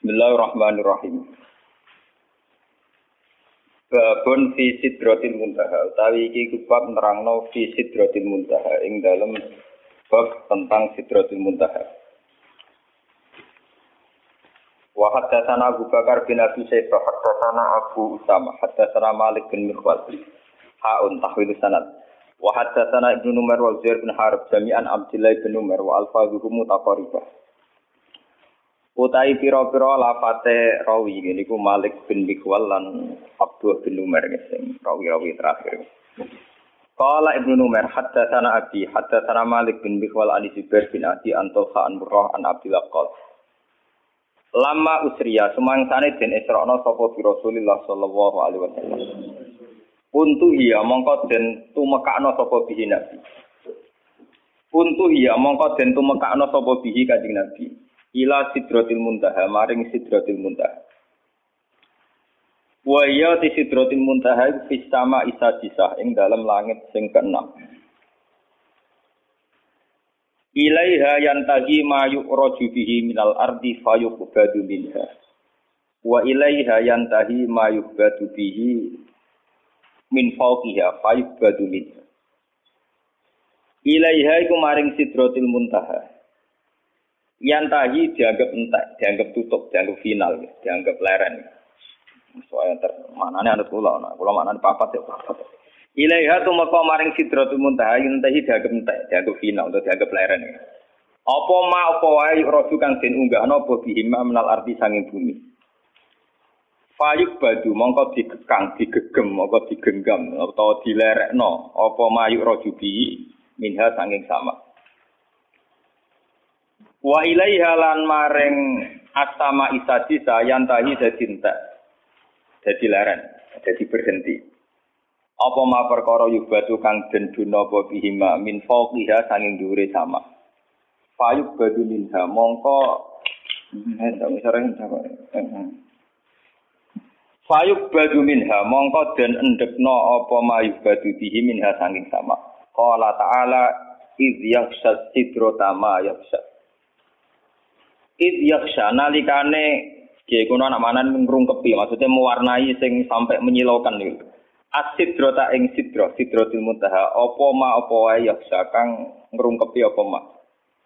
Bismillahirrahmanirrahim. Babun fi sidratil muntaha. Utawi iki kubab nerangno fi sidratil muntaha ing dalam bab tentang sidratil muntaha. Wa haddatsana Abu Bakar bin Abi Syaibah haddatsana Abu Usama haddatsana Malik bin Mikhwal. Haun tahwil sanad. Wa haddatsana Ibnu Umar wa Zuhair bin Harb jami'an Abdullah bin Umar wa alfazuhum mutaqarribah. Utai piro-piro lafate rawi ini ku Malik bin Mikwal lan Abdul bin Umar sing rawi-rawi terakhir. Qala Ibnu Umar haddatsana Abi haddatsana Malik bin Mikwal an Zubair bin Adi an an Murrah an Abdullah qol. Lama usriya sumangsane den Isra'na sapa bi Rasulillah sallallahu alaihi wasallam. Untu iya mongko den tumekakno sapa bihi Nabi. Untu iya mongko den tumekakno sapa bihi Kanjeng Nabi ila sidratil muntaha maring sidratil muntaha. Wa ya ti sidratil muntaha fi sama isa jisah ing dalam langit sing keenam. Ilaiha yantahi ma yu'raju bihi minal ardi fayuqbadu minha. Wa ilaiha yantahi ma yuqbadu bihi min fawqiha fayuqbadu minha. Ilaiha iku maring sidratil muntaha yang tadi dianggap entek, dianggap tutup, dianggap final, dianggap leren. Soalnya ter nih anak pulau, nah mana nih papat ya papat. Ilaiha tu maka maring sidratul muntaha yang tadi dianggap entek, dianggap final, atau dianggap leren. Apa ma apa wae roju kang den unggahno apa bihima menal arti sanging bumi. Fayuk badu mongko digekang, digegem, mongko digenggam atau dilerekno apa mayuk roju bi minha sanging sama. Wa ilaiha lan maring asama isadi sayan tahi dadi entek. Dadi leren, dadi berhenti. Apa ma perkara yubatu kang den duna apa bihima min fawqiha sanging dhuwure sama. Fayuk badu minha mongko Fayuk badu minha mongko den endekno apa mayuk badu bihi minha sanging sama. Qala ta'ala iz yakhsha sidrata ma yakhsha id yaksha nalikane kiye kuno anak manan ngrungkepi maksudnya mewarnai sing sampai menyilaukan niku asidro ta ing sidro sidrotil muntaha apa ma apa wae yaksha kang ngrungkepi apa ma?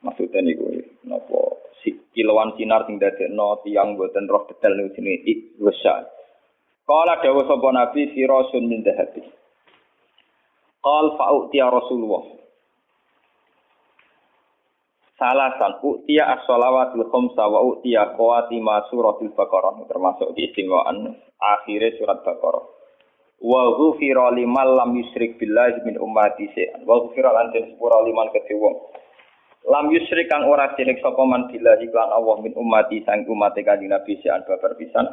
Maksudnya niku napa si kiloan sinar sing dadekno tiyang boten roh detail niku jenenge id yaksha Kala dawa sapa nabi sirasun min dahabi fa'uti ya Rasulullah salasan utia as-shalawatil khamsa wa utia qawatima suratul baqarah. Termasuk di istimewaan akhirnya surat baqarah. Wa ghufira liman lam yusyrik billahi min ummati sa'an wa ghufira lan sepura liman kedhe wong. Lam yusyrik kang ora syirik sapa man billahi lan Allah min ummati sang umat kanjeng Nabi sa'an babar pisan.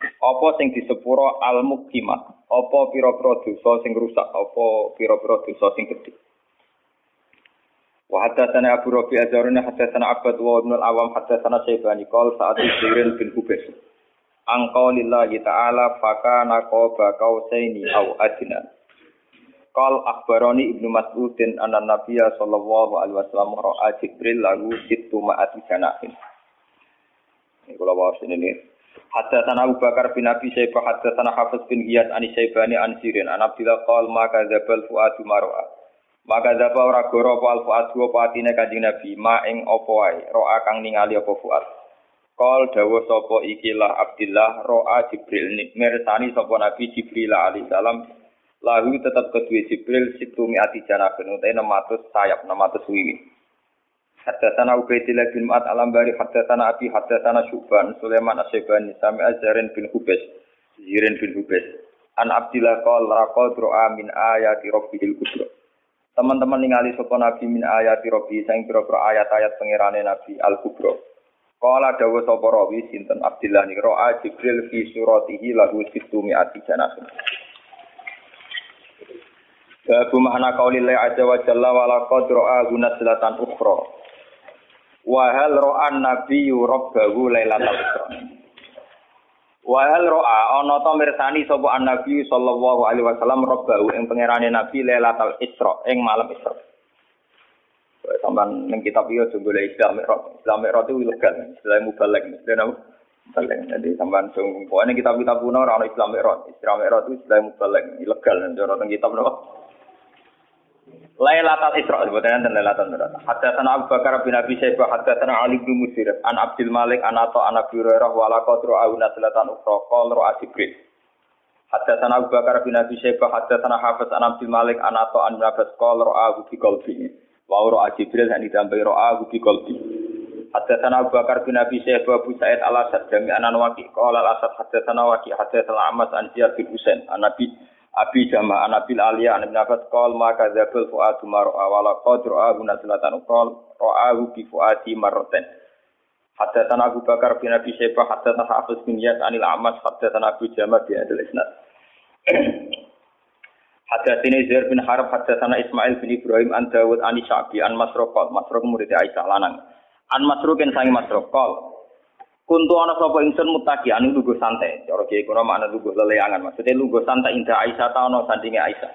Apa sing disepuro al mukimat apa pira-pira dosa sing rusak? Apa pira-pira dosa sing gedhe Wa haddatsana Abu Rabi Azharuna haddatsana Abbad wa Ibnu al-Awam haddatsana Syaibani qol saat Jibril bin Hubais. Angkau lillahi ta'ala fakana qaba kausaini au adna. Qal akhbarani Ibnu Mas'udin anna Nabiyya sallallahu alaihi wasallam ra'a Jibril lagu sittu ma'ati janahin. Ini kula bawa sini nih. Haddatsana Abu Bakar bin Abi Syaibah haddatsana Hafiz bin Ghiyas an Syaibani an Sirin an Abdullah qal maka dzabal fuadu mar'a. Maka dapa ora goro apa alfu adu apa atine kanjeng Nabi, ma ing apa roa kang ningali apa fuad. Kol dawa sapa ikilah Abdillah roa Jibril. Mirsani sapa Nabi Jibril alaihi salam. Lahu tetap kedua Jibril situ miati janabun utai 600 sayap 600 wiwi. Haddatsana Ubaidillah bin Ma'ad al-Ambari haddatsana Abi haddatsana Syuban Sulaiman Asyibani sami Azharin bin Hubes Zirin bin Hubes. An Abdillah qol raqad ro'a min ayati rabbihil kubra Teman-teman ningali sapa Nabi min ayati Rabbi sing pira-pira ayat-ayat pangerane Nabi Al-Kubra. Kala dawa sapa rawi sinten Abdillah ni ro'a Jibril fi suratihi lahu situ mi'ati janah. Babu makna qaulillah azza wa jalla wa laqad ra'a gunaslatan ukhra. Wa hal ra'a nabiyyu rabbahu lailatal isra. Wahal ro'a ana ta mirsani sapa Nabi sallallahu alaihi wasallam robbahu ing pangerane Nabi Lailatul Isra ing malam Isra. Sampai ning kitab iki aja golek Islam Mi'raj. Islam Mi'raj itu ilegal, istilah mubalek. Dan Balik. Jadi sampean sung pokoknya kitab-kitab kuno ora ono Islam Mi'raj. Islam Mi'raj itu istilah mubalek, ilegal teng kitab napa. Lailatul Isra sebutnya dan Lailatul Mi'raj. Hadatsana Abu Bakar bin Abi Syaibah hadatsana Ali bin Musir an Abdul Malik an Atha an Abi Hurairah wa laqadru auna salatan ukhra qala ra Jibril. Hadatsana Abu Bakar bin Abi Syaibah hadatsana Hafiz an Abdul Malik an Atha an Nabas qala ra Abu bi qalbi. Wa ra Jibril han ditambahi ra Abu bi qalbi. Hadatsana Abu Bakar bin Abi Syaibah Abu Sa'id Al-Asad jami anan waqi qala Al-Asad hadatsana waqi hadatsana Ahmad an Ziyad bin Husain an Nabi Abi Jama an Nabil Aliyah an Ibn Abbas qala ma fuadu mar'a wa la qad ra'ahu naslatan qala ra'ahu bi fuadi marratan. Hadatsana Abu Bakar bin Abi Syaibah hadatsana Hafiz bin Yas anil Amas hadatsana Abu Jama bi hadal isnad. Hadatsina Zair bin Harb hadatsana Ismail bin Ibrahim an Dawud an Syabi an Masruq. Masruq murid Aisyah lanang. An masrukin sangi masruk kol. Kuntu ana sapa ingsun mutaki anu lugu santai. Cara kiye kono makna lugu leleangan. Maksudnya lugu santai indah Aisyah ta ana sandinge Aisyah.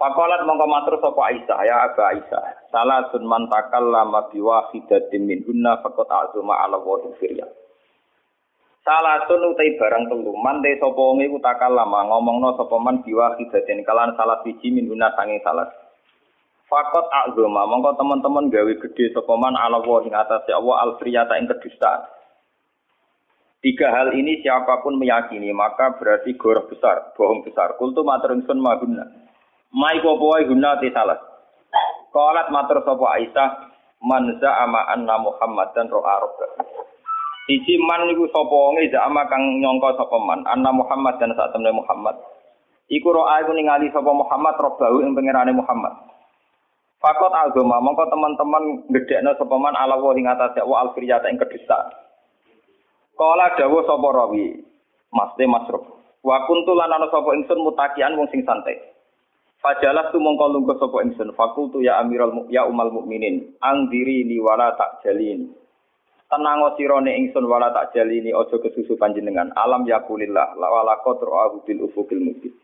Fakolat mongko matur sapa Aisyah ya Aba Aisyah. Salah sun man takallama biwahidatin min hunna faqat azuma ala wa firya. Salah sun utai barang telu man te sapa wong iku takallama ngomongno sapa man biwahidatin kalan salah siji min hunna sanging salah. Fakot agama, mongko teman-teman gawe gede sokoman ala wa ing atas ya Allah alfriyata ing kedustaan. Tiga hal ini siapa pun meyakini maka berarti goroh besar, bohong besar. Kultu matur ingsun maguna. Mai kopo wae guna ti salah. Qalat matur sapa Aisyah man za'ama anna Muhammadan ro'a rabba. Siji man niku sapa wonge za'ama kang nyangka sapa man anna Muhammad dan saat temne Muhammad. Iku ro'a iku ningali sapa Muhammad robbahu ing pangerane Muhammad. Fakot agama, mongko teman-teman gedekno sapa man ala wa ing wa alfriyata ing kedesa. Kala dawuh sapa rawi, Maste Masruf. Wa kuntu lan ana sapa ingsun mutakian wong sing santai. Fajalas tu mongko lungguh sapa ingsun, fakultu ya amiral ya umal mukminin, angdiri ni wala tak jalin. Tenang sirone ingsun wala tak jalini aja kesusu panjenengan. Alam yakulillah la wala qadru ahu bil ufukil mubin.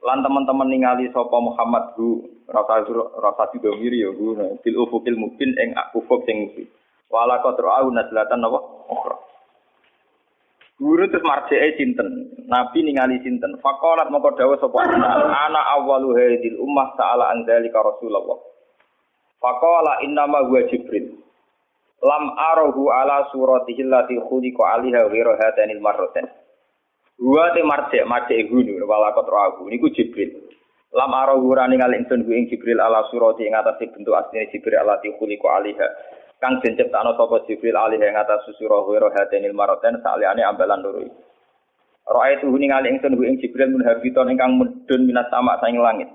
Lan teman-teman ningali sapa Muhammad hu rasa rasa didomiri ya hu bil ufukil mubin ing ufuk sing mubin. Wala qatra'u nazlatan apa? Ukhra. Guru terus marjee sinten? Nabi ningali sinten? Faqalat moko dawuh sapa ana awwalu hadil ummah ta'ala an dzalika Rasulullah. Faqala innama huwa Jibril. Lam arahu ala suratihi allati khuliqa 'alaiha ghairu hadanil marratain. Gua te marjek marjek gunu wala kotrahu niku Jibril. Lam aro gurani ngali ingsun ing Jibril ala surati ing atas bentuk asline Jibril alati khuliqu aliha. Kang den ciptakno sapa Jibril aliha ing atas susura wiro hatenil maroten saliyane ambalan loro iki. Roa itu ningali ingsun ing Jibril mun habiton ingkang medun minat sama saing langit.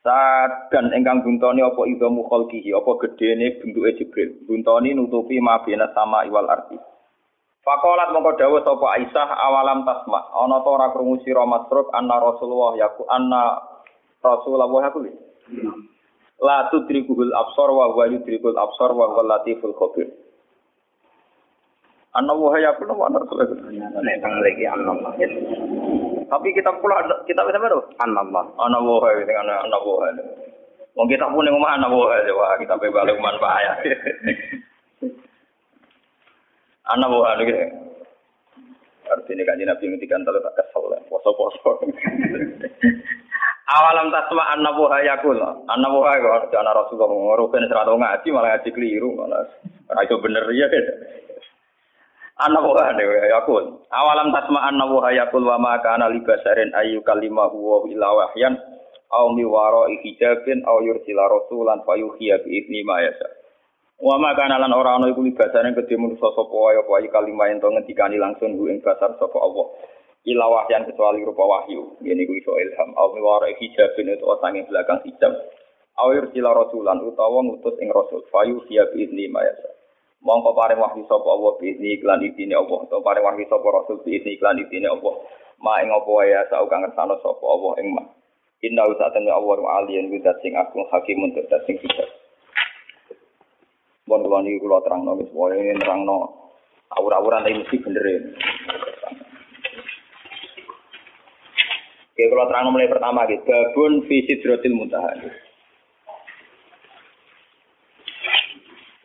Sadan ingkang buntoni apa idamu khalqihi apa gedene bentuke Jibril. Buntoni nutupi mabena sama iwal arti. Fakolat mongko dawuh sapa Aisyah awalam tasma. Ana ta ora krungu sira Masruk anna Rasulullah yaku anna Rasulullah yaku. La tudrikuhul absar wa huwa yudrikul absar wa huwa latiful khabir. Anna wa ana Rasulullah. Nek tang lagi anna Tapi kita pula kita bisa baru anna Allah. Anna wa dengan anna wa. Wong kita pun ngomong anna wa wah kita bebalik manfaat. Anak buah lagi. Artinya kan Nabi ngendikan tak kesel, poso-poso. Awalam tasma anak buah yakul. Anak buah kok anak Rasulullah ngurusin serata ngaji malah ngaji keliru malah. Nah, itu bener ya. Anak buah nih yakul. Awalam tasma anak buah yakul wa ma kana libasarin ayu kalimah huwa ila wahyan au mi waro hijabin au yursila rasulan fayuhiya bi idni ma yasa. Wa ma kana lan ora ana iku libasane kedhe manusa sapa apa iki kalimah ento ngendikani langsung ing basar sapa Allah. Ila wahyan kecuali rupa wahyu. Ngene iku iso ilham. Au miwara hijabin itu sanging belakang hijab. Au yursila rasulan utawa ngutus ing rasul. Fayu fiya bi idni ma yasa. Mongko paring wahyu sapa Allah bi idni iklan idine Allah. Utawa paring wahyu sapa rasul bi idni iklan idine Allah. Ma ing apa wae asa kang ngersano sapa Allah ing ma. Inna usatana Allah wa aliyan widat sing agung hakimun tedat sing hijab. Bon kula niki kula terangno wis wae nerangno awur-awuran tapi mesti bener Oke, kalau terang mulai pertama gitu, babun visi drotil muntahan.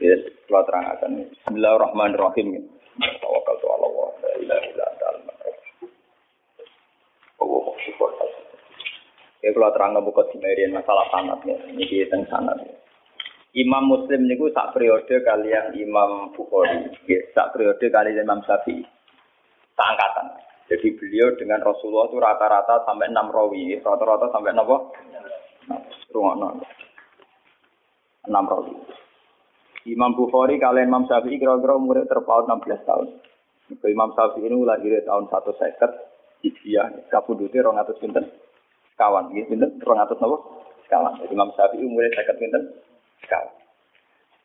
Ya, kalau terang akan. Bismillahirrahmanirrahim. Tawakal tu Allah. Ya kalau terang buka sumerian masalah sanatnya, ya. Ini dia tentang sanad. Imam Muslim niku sak periode kalian Imam Bukhari, ya, sak periode kalian Imam Syafi'i. Seangkatan. angkatan. Jadi beliau dengan Rasulullah itu rata-rata sampai enam rawi, rata-rata sampai enam Rungokno. Enam rawi. Imam Bukhari kalian Imam Syafi'i kira-kira umurnya terpaut 16 tahun. Imam Syafi'i ini lahir tahun satu seket, Hijriah, kabudutnya rong atus pinten sekawan. Gitu, pinten rong atus nopo sekawan. Jadi Imam Syafi'i umurnya seket pinten sekawan.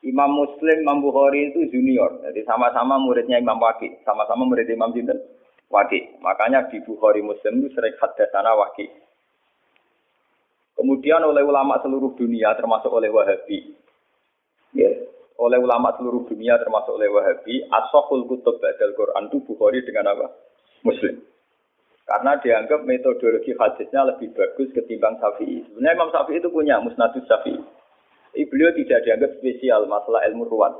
Imam Muslim, Imam Bukhari itu junior. Jadi sama-sama muridnya Imam Waki. Sama-sama murid Imam Sinten Waki. Makanya di Bukhari Muslim itu sering hadasana Waki. Kemudian oleh ulama seluruh dunia termasuk oleh Wahabi. Ya, oleh ulama seluruh dunia termasuk oleh Wahabi, asoful kutub ba'dal Quran itu Bukhari dengan apa? Muslim. Karena dianggap metodologi hadisnya lebih bagus ketimbang Syafi'i. Sebenarnya Imam Syafi'i itu punya musnadus Syafi'i. Beliau tidak dianggap spesial masalah ilmu ruwan.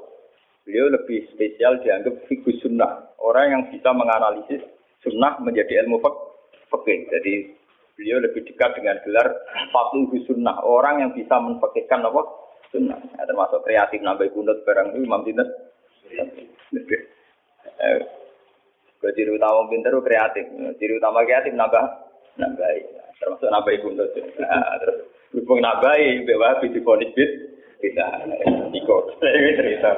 Beliau lebih spesial dianggap fikus sunnah. Orang yang bisa menganalisis sunnah menjadi ilmu fakih. Jadi beliau lebih dekat dengan gelar fakih sunnah. Orang yang bisa menfakihkan apa? Sunnah. Ya, termasuk kreatif nambah kunut barang itu Imam Sinten. Ke ciri utama pinter kreatif. Ciri utama kreatif nambah nambah. Termasuk nambah ibu nah, terus berhubung nambah, bawa di ponis bit bisa iko. Ini cerita.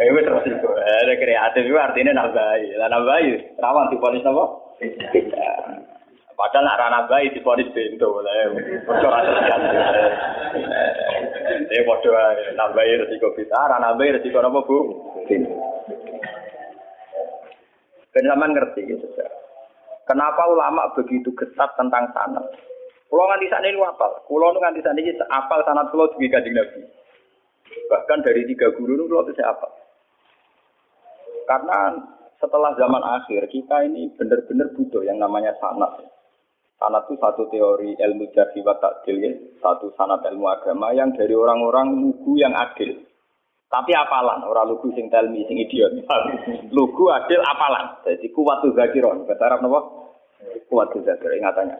Ini terus iko. Ada kreatif itu artinya nambah. Lah nambah rawan di ponis apa? Padahal nak rana bayi di ponis pintu lah. Bocor aja. Eh, bodoh nambahi resiko bisa, rana bayi resiko apa bu? Pintu. Ben zaman ngerti gitu. Kenapa ulama begitu ketat tentang sanat? Kulo nganti sana ini apal. Kulo nganti sana ini apal sanat kulo juga kanjeng Nabi. Bahkan dari tiga guru itu kulo saya apal. Karena setelah zaman akhir kita ini benar-benar butuh yang namanya sanat. Sanat itu satu teori ilmu jarhi wa takdil ya. Satu sanat ilmu agama yang dari orang-orang lugu yang adil. Tapi apalan, orang lugu sing telmi, sing idiot. lugu adil apalan. Jadi kuat tuh zakiron. Bahasa Arab apa? Kuat tuh zakir, ingatannya.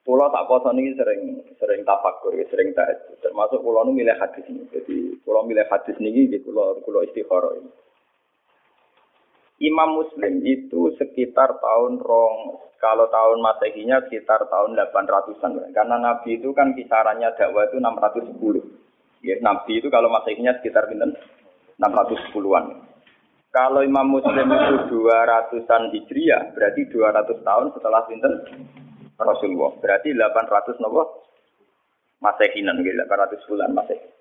Pulau tak poso ini sering sering tafakur, sering tak termasuk pulau nu milih hadis ini. Jadi pulau milih hadis ini di pulau pulau istikharah ini. Imam Muslim itu sekitar tahun rong, kalau tahun masehinya sekitar tahun 800-an. Karena Nabi itu kan kisarannya dakwah itu 610. Ya, Nabi itu kalau masihnya sekitar pinten 610-an. Kalau Imam Muslim itu 200-an Hijriah, berarti 200 tahun setelah pinten Rasulullah. Berarti 800 nopo Masehinan, 800 bulan Masehi.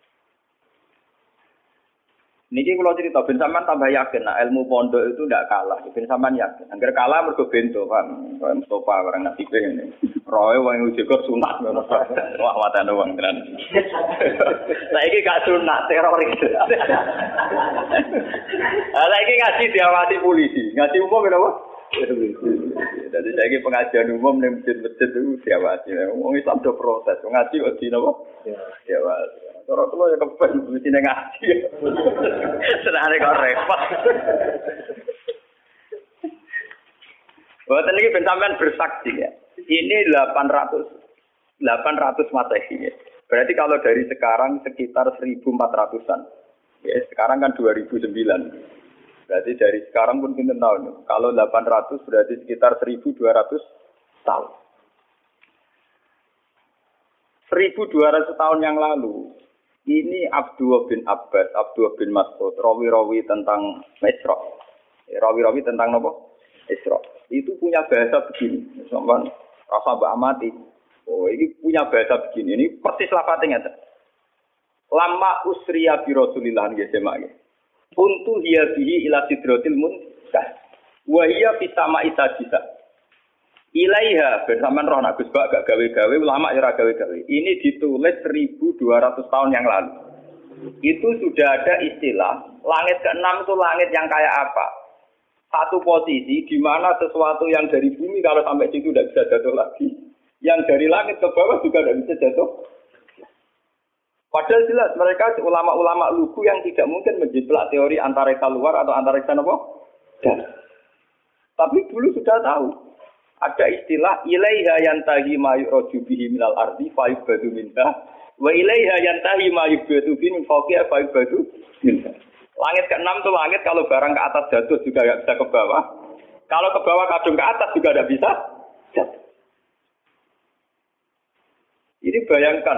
Niki kalau cerita, Ben Saman tambah yakin, nah ilmu pondok itu tidak kalah. Ben Saman yakin. Angger kalah mergo bento, kan. Kayak Mustafa, orang nasi ini. Roy, wong yang juga sunat. Wah, mata doang, kan. Nah, ini gak sunat, teroris. Nah, ini ngaji diawati polisi. Ngaji umum, kenapa? Jadi saya ini pengajian umum nih masjid-masjid itu diawati. Wong Islam do proses, ngaji kok di napa? Diawati. Cara kula ya kepen mesti ning ngaji. Senane kok repot. Buatan ini sampean bersaksi ya. Ini 800 800 Masehi ya. Berarti kalau dari sekarang sekitar 1400-an. Ya, sekarang kan 2009. Berarti dari sekarang pun kita tahu. Kalau 800 berarti sekitar 1200 tahun. 1200 tahun yang lalu ini Abdullah bin Abbas, Abdullah bin Mas'ud, rawi-rawi tentang Isra. Rawi-rawi tentang apa? Isra. Itu punya bahasa begini. Sampai rasa mbak amati. Oh, ini punya bahasa begini. Ini persis lafadznya. Lama usriya bi Rasulillah nggih semak Untuk hiya bihi ila sidratil muntah. Wa hiya fi sama'i sajisa. Ilaiha bersamaan roh Gus Bak gak gawe-gawe ulama ya gawe-gawe. Ini ditulis 1200 tahun yang lalu. Itu sudah ada istilah langit keenam itu langit yang kayak apa? Satu posisi di mana sesuatu yang dari bumi kalau sampai situ tidak bisa jatuh lagi. Yang dari langit ke bawah juga tidak bisa jatuh. Padahal jelas mereka ulama-ulama lugu yang tidak mungkin menjiplak teori antariksa luar atau antariksa apa? Tapi dulu sudah tahu Ada istilah ilaiha yantahi ma yu'raju bihi minal ardi fa yubadu minha wa ilaiha yantahi ma yubadu bihi min fawqiha fa yubadu. Langit keenam tuh langit kalau barang ke atas jatuh juga nggak bisa ke bawah. Kalau ke bawah kadung ke atas juga tidak bisa jatuh. Ini bayangkan,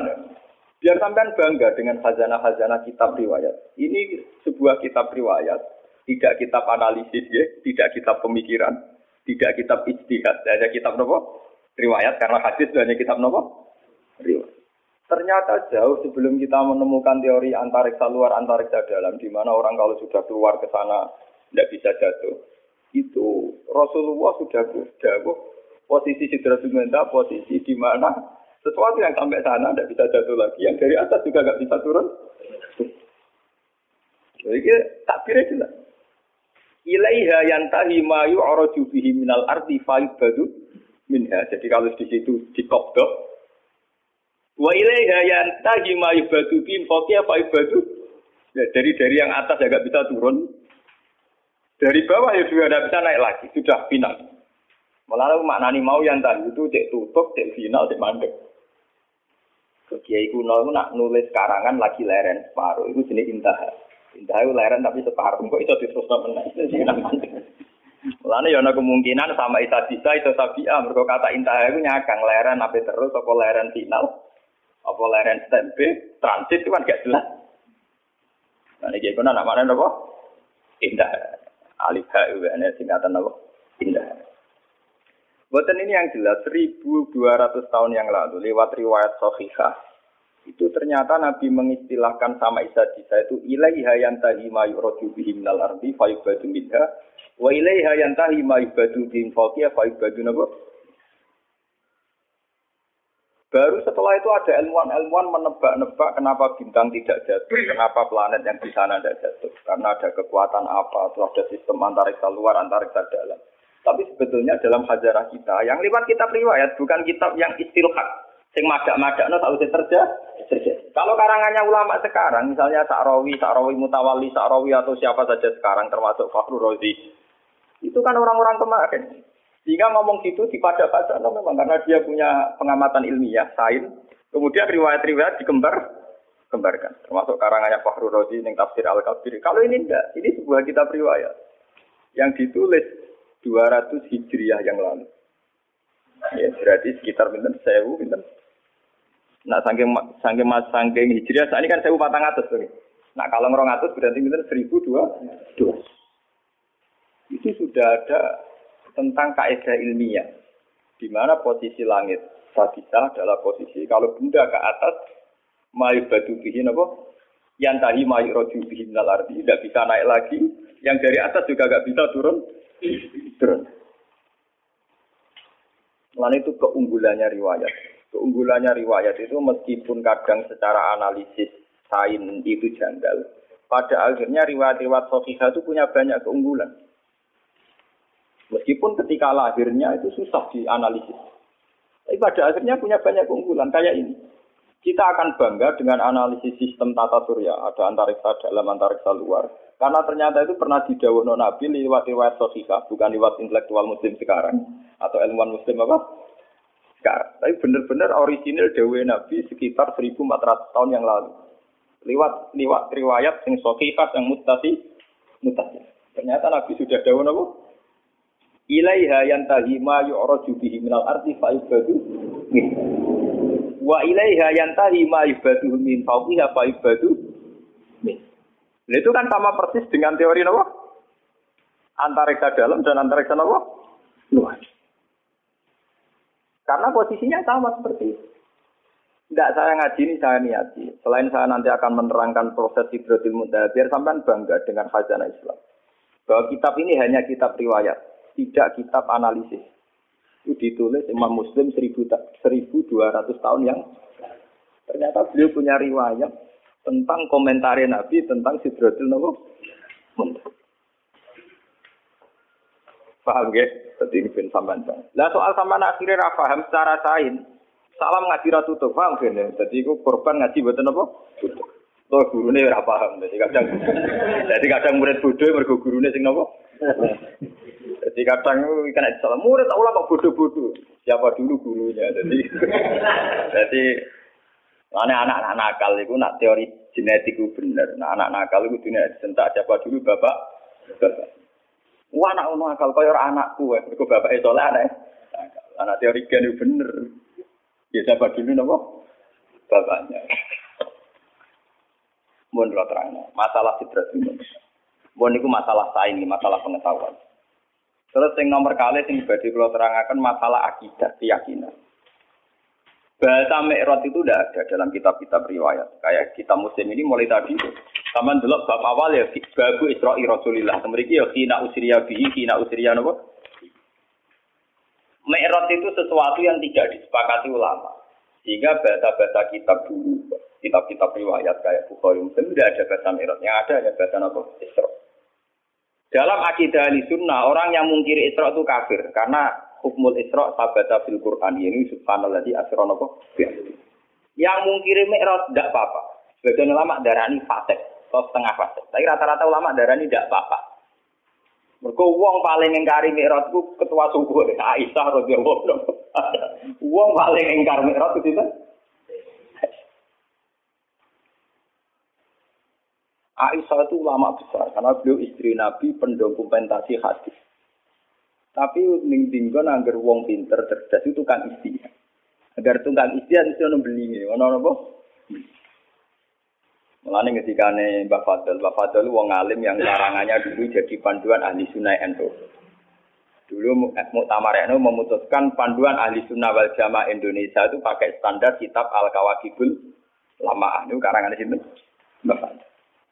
biar sampean bangga dengan khazanah-khazanah kitab riwayat. Ini sebuah kitab riwayat, tidak kitab analisis ya, tidak kitab pemikiran, tidak kitab ijtihad, hanya kitab nopo? Riwayat. Karena hadis hanya kitab nopo? Riwayat. Ternyata jauh sebelum kita menemukan teori antariksa luar antariksa dalam, di mana orang kalau sudah keluar ke sana tidak bisa jatuh, itu Rasulullah sudah jauh posisi sidratul posisi di mana sesuatu yang sampai sana tidak bisa jatuh lagi, yang dari atas juga nggak bisa turun. Jadi takbirnya jelas. Ilaiha yantahi ma yu'raju bihi minal ardi badu minha. Jadi kalau di situ dikopdok. Wa ilaiha yantahi ma yubadu bihi fawqiya badu. Ya, dari dari yang atas ya nggak bisa turun. Dari bawah ya juga tidak bisa naik lagi. Sudah final. Malah maknani mau yang tadi itu cek tutup, cek final, cek mandek. Kiai kuno itu nak nulis karangan lagi leren separuh itu jenis intah. Intah itu leren tapi separuh kok itu terus sih Mulane ya kemungkinan sama Isa bisa itu sabia mereka kata intah itu nyakang leren apa terus apa leren final apa leren stempe transit itu kan gak jelas. Nah ini kuno nak mana apa? Indah. Alif ha itu singkatan apa? Indah. Buatan ini yang jelas 1200 tahun yang lalu lewat riwayat Sohihah itu ternyata Nabi mengistilahkan sama Isa Isa itu ilaiha yantahi ma yu'radu bihi minal ardi fa yubadu minha wa ilaiha yantahi ma yubadu bihim fawqiya fa yubadu nabo Baru setelah itu ada ilmuwan-ilmuwan menebak-nebak kenapa bintang tidak jatuh, kenapa planet yang di sana tidak jatuh. Karena ada kekuatan apa, atau ada sistem antariksa luar, antariksa dalam. Tapi sebetulnya dalam hajarah kita, yang lewat kitab riwayat, bukan kitab yang istilhat. Sing madak-madak no tahu terjadi. Kalau karangannya ulama sekarang, misalnya Sa'rawi, Sa'rawi Mutawali, Sa'rawi atau siapa saja sekarang, termasuk Fakhrul Rozi, itu kan orang-orang kemarin. Sehingga ngomong gitu di pada no, memang karena dia punya pengamatan ilmiah, sains. Kemudian riwayat-riwayat dikembar, kembarkan. Termasuk karangannya Fakhrul Rozi, yang tafsir Al-Kabir. Kalau ini enggak, ini sebuah kitab riwayat. Yang ditulis 200 Hijriah yang lalu. Ya, berarti sekitar pinten sewu pinten. Nah, saking saking mas saking Hijriah saat ini kan sewu patang atas tuh. Nah, kalau ngerong atas berarti pinten seribu dua dua. Itu sudah ada tentang kaidah ilmiah di mana posisi langit sabita adalah posisi kalau benda ke atas mayu batu bihin apa yang tadi mayu roju bihin arti tidak bisa naik lagi yang dari atas juga gak bisa turun Terus. Lalu itu keunggulannya riwayat. Keunggulannya riwayat itu meskipun kadang secara analisis sain itu janggal. Pada akhirnya riwayat-riwayat sofika itu punya banyak keunggulan. Meskipun ketika lahirnya itu susah dianalisis. Tapi pada akhirnya punya banyak keunggulan. Kayak ini. Kita akan bangga dengan analisis sistem tata surya. Ada antariksa dalam, antariksa luar. Karena ternyata itu pernah didawuhno Nabi lewat riwayat sosial, bukan lewat intelektual muslim sekarang atau ilmuwan muslim apa? Sekarang. Tapi benar-benar original dawe Nabi sekitar 1400 tahun yang lalu. Lewat lewat riwayat yang sosial yang mutasi mutasi. Ternyata Nabi sudah dawuh apa? Ilaiha yantahi ma yu'raju bihi minal arti fa'ibadu Wa ilaiha yantahi ma yubadu min fawqiha fa'ibadu min. Nah, itu kan sama persis dengan teori apa? Antariksa dalam dan antariksa apa? Luar. Karena posisinya sama seperti itu. Tidak saya ngaji ini saya niati. Selain saya nanti akan menerangkan proses hidrotil mudah, biar sampai bangga dengan khazanah Islam. Bahwa kitab ini hanya kitab riwayat, tidak kitab analisis. Itu ditulis Imam Muslim 1200 tahun yang ternyata beliau punya riwayat tentang komentar Nabi tentang Sidratul Muntaha. Paham gak? Jadi ini pun sampean Lah soal sampean akhirnya ra paham secara sain. Salam ngaji ra tutup, paham gak? Jadi iku korban ngaji mboten apa? Tutup. Gurune ora paham. Jadi kadang jadi kadang murid bodoh mergo gurune sing napa? Jadi kadang kena salah murid ulama bodoh-bodoh. Siapa dulu gurunya. Jadi jadi Karena anak-anak nakal itu nak teori genetik itu bener. Nah anak nakal itu dunia disentak siapa dulu bapak. Wah anak nakal kaya anakku. Mereka bapak itu oleh anak. Anak teori gen itu bener. Ya siapa dulu nopo? Bapaknya. Mohon terang. Masalah fitrat ini. Mohon itu masalah saing, masalah pengetahuan. Terus yang nomor kali yang badhe kula terangaken masalah akidah, keyakinan. Bahasa Mi'raj itu tidak ada dalam kitab-kitab riwayat. Kayak kita muslim ini mulai tadi. Taman dulu bab awal ya, babu Isra'i Rasulillah. Kemudian ya, kina usriya bihi, kina usriya apa? Mi'raj itu sesuatu yang tidak disepakati ulama. Sehingga bahasa-bahasa kitab dulu, kitab-kitab riwayat kayak Bukhari Muslim tidak ada bahasa Mi'raj. Yang ada ya bahasa apa? Isra. Dalam akidah ahli sunnah, orang yang mungkiri Isra itu kafir. Karena hukmul isra sabata fil Quran. Ini subhanallah di asra napa yang mungkiri mi'raj tidak apa-apa. Sebagian ulama darani fasik atau setengah fasik. Tapi rata-rata ulama darani tidak apa-apa. Mereka uang paling ingkari mi'raj itu ketua subuh Aisyah radhiyallahu anha. Uang paling ingkar mi'raj itu Aisyah itu ulama besar karena beliau istri Nabi pendokumentasi hadis. Tapi ning dinggon anggar wong pinter cerdas itu kan istilah. Agar tukang istilah itu ono beli ono apa? Mulane ketika ne Mbak Fadl, Mbak Fadl wong alim yang larangannya dulu jadi panduan ahli sunnah NU. Dulu Muktamar NU memutuskan panduan ahli sunnah wal jamaah Indonesia itu pakai standar kitab Al Kawakibul Lama itu karangan di. Mbak Fadl.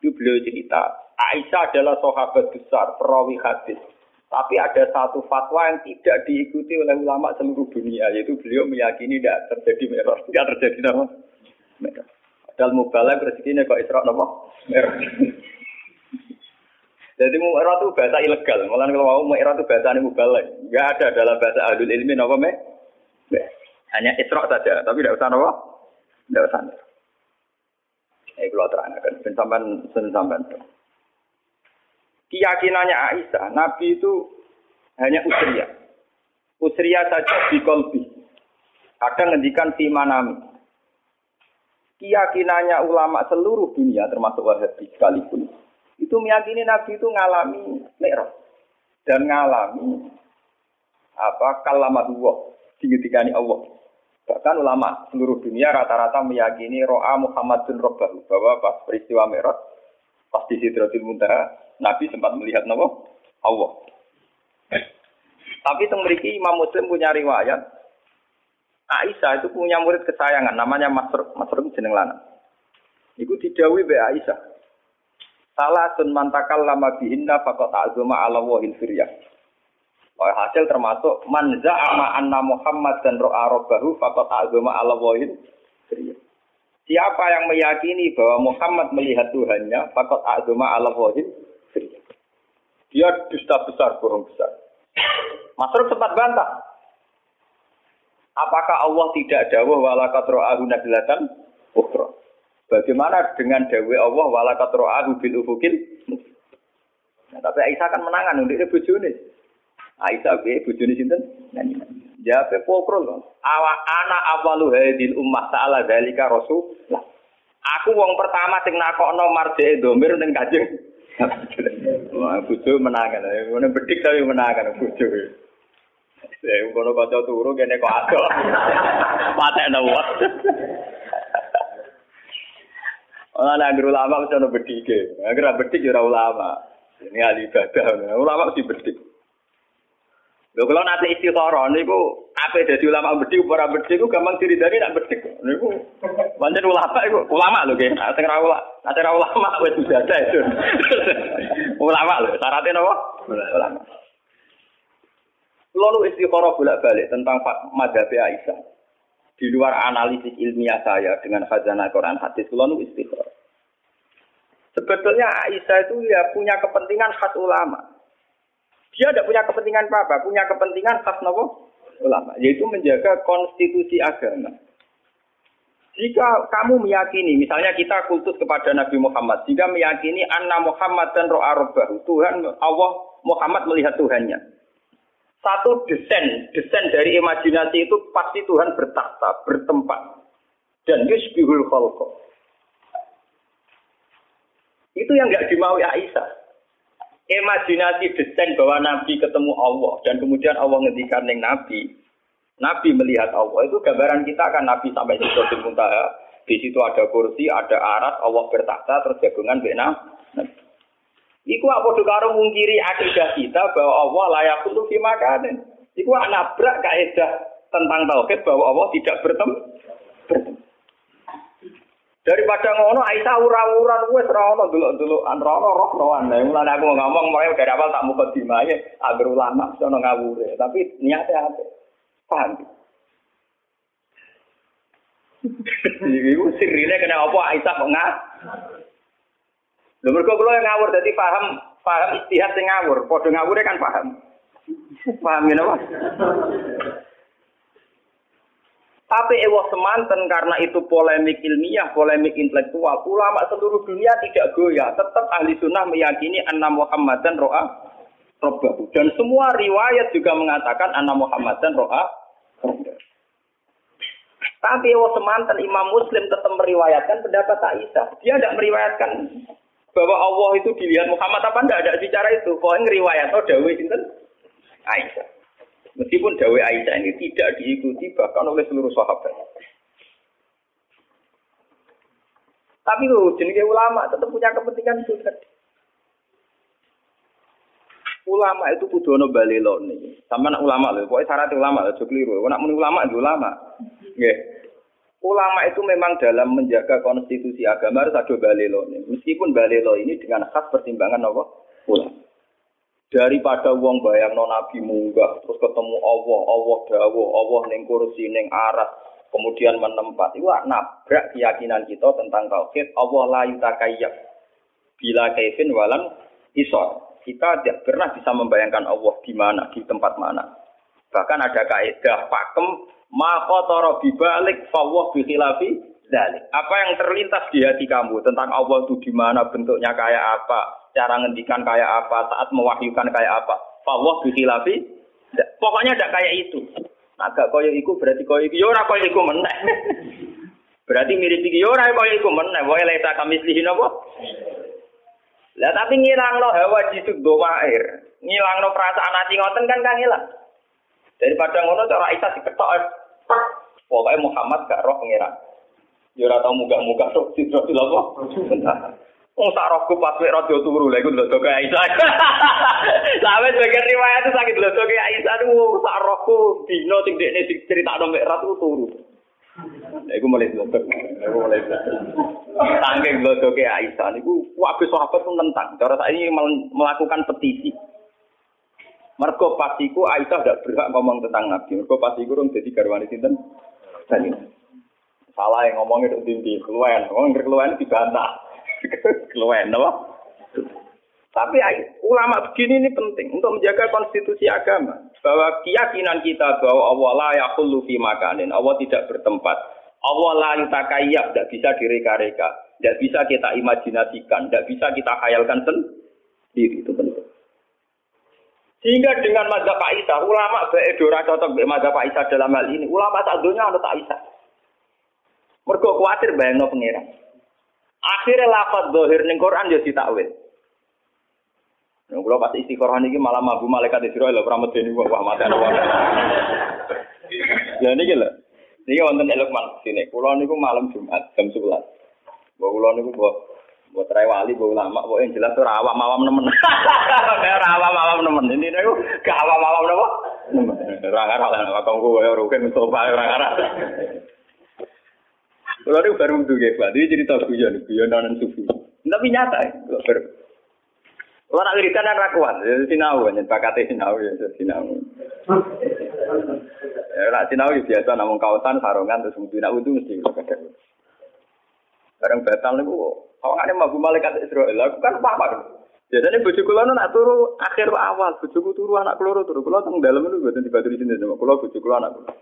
Itu beliau cerita, Aisyah adalah sahabat besar, perawi hadis tapi ada satu fatwa yang tidak diikuti oleh ulama seluruh dunia, yaitu beliau meyakini tidak terjadi merah, tidak terjadi nama merah. Padahal mubalak rezekinya kok isra nama merah. Jadi merah itu bahasa ilegal. Malah kalau mau merah itu bahasa ini mubalak. Enggak ada dalam bahasa adul ilmi nama me. Hanya isra saja, tapi tidak usah nama. Tidak usah. Ini kalau terangkan, sampai sampai keyakinannya Aisyah, Nabi itu hanya usria. Usria saja di kolbi. Ada ngendikan di manami. Keyakinannya ulama seluruh dunia, termasuk Wahabi sekalipun, itu meyakini Nabi itu ngalami merah dan ngalami apa kalamatullah digetikani Allah. Bahkan ulama seluruh dunia rata-rata meyakini ro'a Muhammadun Rabbahu bahwa pas peristiwa merah pas di Sidratul Muntaha Nabi sempat melihat nama Allah. Tapi memiliki Imam Muslim punya riwayat. Aisyah itu punya murid kesayangan, namanya Masr. Masr jeneng lanang. Iku didawi be Aisyah. Salah sun mantakal lama bihinna fakot azuma ala wahil firyah. Oh, hasil termasuk man za'ama anna Muhammad dan ro'a robbahu fakot azuma ala wahil firyah. Siapa yang meyakini bahwa Muhammad melihat Tuhannya, fakot azuma ala wahil dia dusta besar, bohong besar. Masruk sempat bantah. Apakah Allah tidak dawuh walakat ro'ahu nabilatan ukhra? Bagaimana dengan dawuh Allah walakat ro'ahu bil ufukil? Nah, tapi Aisyah kan menangan untuk ini bujuni. Aisyah be bujuni sinten? Nyanyi. Jawabe pokrol loh. Awa ana awalu hadil ummah ta'ala dalika rasul. Aku wong pertama sing nakokno marje domir ning kajeng Wah, bojo menangan. Ngono bedik tapi menangan bojo. Ya, ngono kanca turu kene kok ado. Patekno wae. Ora ana guru lama wis ono bedike. Agar bedik ya ulama. Ini ahli ibadah. Ulama mesti bedik. Lho kalau nanti istikharah niku apa dadi ulama bedik ora bedik ku gampang diridani nak bedik. Niku pancen ulama iku ulama lho nggih. Ora ulama, nek ora ulama wis biasa itu. ulama lho, syaratnya napa? Ulama. Lalu istikharah bolak-balik tentang madhab Aisyah. Di luar analisis ilmiah saya dengan khazanah Quran hadis, lalu istikharah. Sebetulnya Aisyah itu ya punya kepentingan khas ulama. Dia tidak punya kepentingan apa-apa, punya kepentingan khas nopo ulama, yaitu menjaga konstitusi agama. Jika kamu meyakini, misalnya kita kultus kepada Nabi Muhammad, jika meyakini anna Muhammad dan ro'a Tuhan Allah Muhammad melihat Tuhannya. Satu desain, desain dari imajinasi itu pasti Tuhan bertakhta, bertempat. Dan yusbihul khalqa. Itu yang nggak dimaui Aisyah. Imajinasi desain bahwa Nabi ketemu Allah dan kemudian Allah ngendikan Nabi. Nabi melihat Allah itu gambaran kita kan Nabi sampai di Sidratul Muntaha. Di situ ada kursi, ada arat, Allah bertakhta terus jagungan benar. Iku apa karo mungkiri akidah kita bahwa Allah layak untuk dimakanin. Iku nabrak kaidah tentang tauhid bahwa Allah tidak bertemu. Daripada ngono Aisyah ura-uran wis ora ono delok-delokan ora ono roh-rohan. Nah, mulane aku ngomong mulai dari awal tak muka dimaye agar ulama sono ngawure, tapi niatnya apa? Paham? Iku sirine kena apa Aisyah kok? Lho mergo kula yang ngawur dadi paham paham istihad sing ngawur, padha ngawure kan paham. Paham ya napa? Tapi ewa semanten karena itu polemik ilmiah, polemik intelektual. Ulama seluruh dunia tidak goyah. Tetap ahli sunnah meyakini anna Muhammadan ro'a robbahu. Dan semua riwayat juga mengatakan anna Muhammadan ro'a Tapi ewa semanten Imam Muslim tetap meriwayatkan pendapat Aisyah. Dia tidak meriwayatkan bahwa Allah itu dilihat Muhammad apa tidak ada bicara itu. Pokoknya ngeriwayat oh Dawi itu Aisyah. Meskipun Dawi Aisyah ini tidak diikuti bahkan oleh seluruh sahabat. Tapi loh, jenis ulama tetap punya kepentingan juga. Ulama itu kudu ono balelo nih. Sama ulama loh, pokoknya syarat ulama loh, keliru. Nak muni ulama itu ulama. Nggih. Ulama itu memang dalam menjaga konstitusi agama harus ada balelo. Meskipun balelo ini dengan khas pertimbangan apa? Ulama. Daripada wong bayang non nabi munggah terus ketemu Allah, Allah dawo, Allah ning kursi ning aras, kemudian menempat. Itu nabrak keyakinan kita tentang tauhid. Allah la yutakayyab. Bila kaifin walan isor. Kita tidak pernah bisa membayangkan Allah di mana, di tempat mana. Bahkan ada kaidah pakem Ma qatara bibalik fawwah bi khilafi dalik. Apa yang terlintas di hati kamu tentang Allah itu di mana bentuknya kayak apa, cara ngendikan kayak apa, saat mewahyukan kayak apa. Fawwah bi khilafi Pokoknya tidak kayak itu. Agak koyo iku berarti koyo iku yo ora koyo iku meneh. berarti mirip iki yo ora koyo iku meneh. Wae leta kamislihin apa? Lah tapi ngilangno hawa jisuk do air. Ngilangno perasaan hati ngoten kan kan hilang. Daripada ngono cara Aisyah diketok Pokoknya Muhammad gak roh pengiran. Ya ora tau muga-muga sok sidratul apa. Bentar. Wong sak rohku pas wek radio turu lha iku ndelok kaya Aisyah. Sampe sebagian riwayat itu sakit ndelok kaya niku sak rohku dino sing dekne diceritakno mek ratu turu. Lha iku mulai ndelok. Iku mulai. Saking ndelok kaya Aisyah niku kabeh sahabat pun nentang. Cara saiki melakukan petisi. Mergo pasiku Aisyah tidak berhak ngomong tentang Nabi. Mergo pasiku rung jadi garwani sinten? Salim. Salah yang ngomongnya itu tinggi, keluwen. Ngomong keluwen dibantah. keluwen, apa? Tapi ulama begini ini penting untuk menjaga konstitusi agama. Bahwa keyakinan kita bahwa Allah la yakullu fi makanin. Allah tidak bertempat. Allah la yutakayyab, tidak bisa direka-reka. Tidak bisa kita imajinasikan. Tidak bisa kita khayalkan sendiri. Itu penting. Sehingga dengan mazhab Aisyah, ulama beedora cocok dengan mazhab Aisyah dalam hal ini. Ulama tak dunia ada Aisyah. Mergo khawatir bayangno pengiran. Akhirnya lafaz dohir ning Quran ya ditakwil. Yang kula pas istiqoroh ini malah mabu malaikat Israel lho ora medeni wah mati ana wae. Ya niki lho. Niki wonten Lukman sini. Kula niku malam Jumat jam 11. Bahwa kula niku buat rai wali, buat ulama, yang jelas tuh rawam awam nemen. rawam awam nemen. Ini nih gak awam awam nemen. Rangar lah, nama kamu gue rugen mencoba rangar. Kalau ini baru ya, Pak. Ini cerita guyon, guyon dan sufi. Tapi nyata, kalau baru. Kalau nak wiridan kan rakuan, ya sinau, ya bakatnya sinau, ya sinau. Ya, nak sinau biasa, namun kawasan, sarungan, terus mungkin nak itu mesti. Barang batal nih, Awangane mabu malaikat Israel. Aku kan apa Biasanya bojo kula nak turu akhir awal, bojoku turu anak keloro turu. Kula teng dalem boten dibaturi sini kula bojo kula anak kula.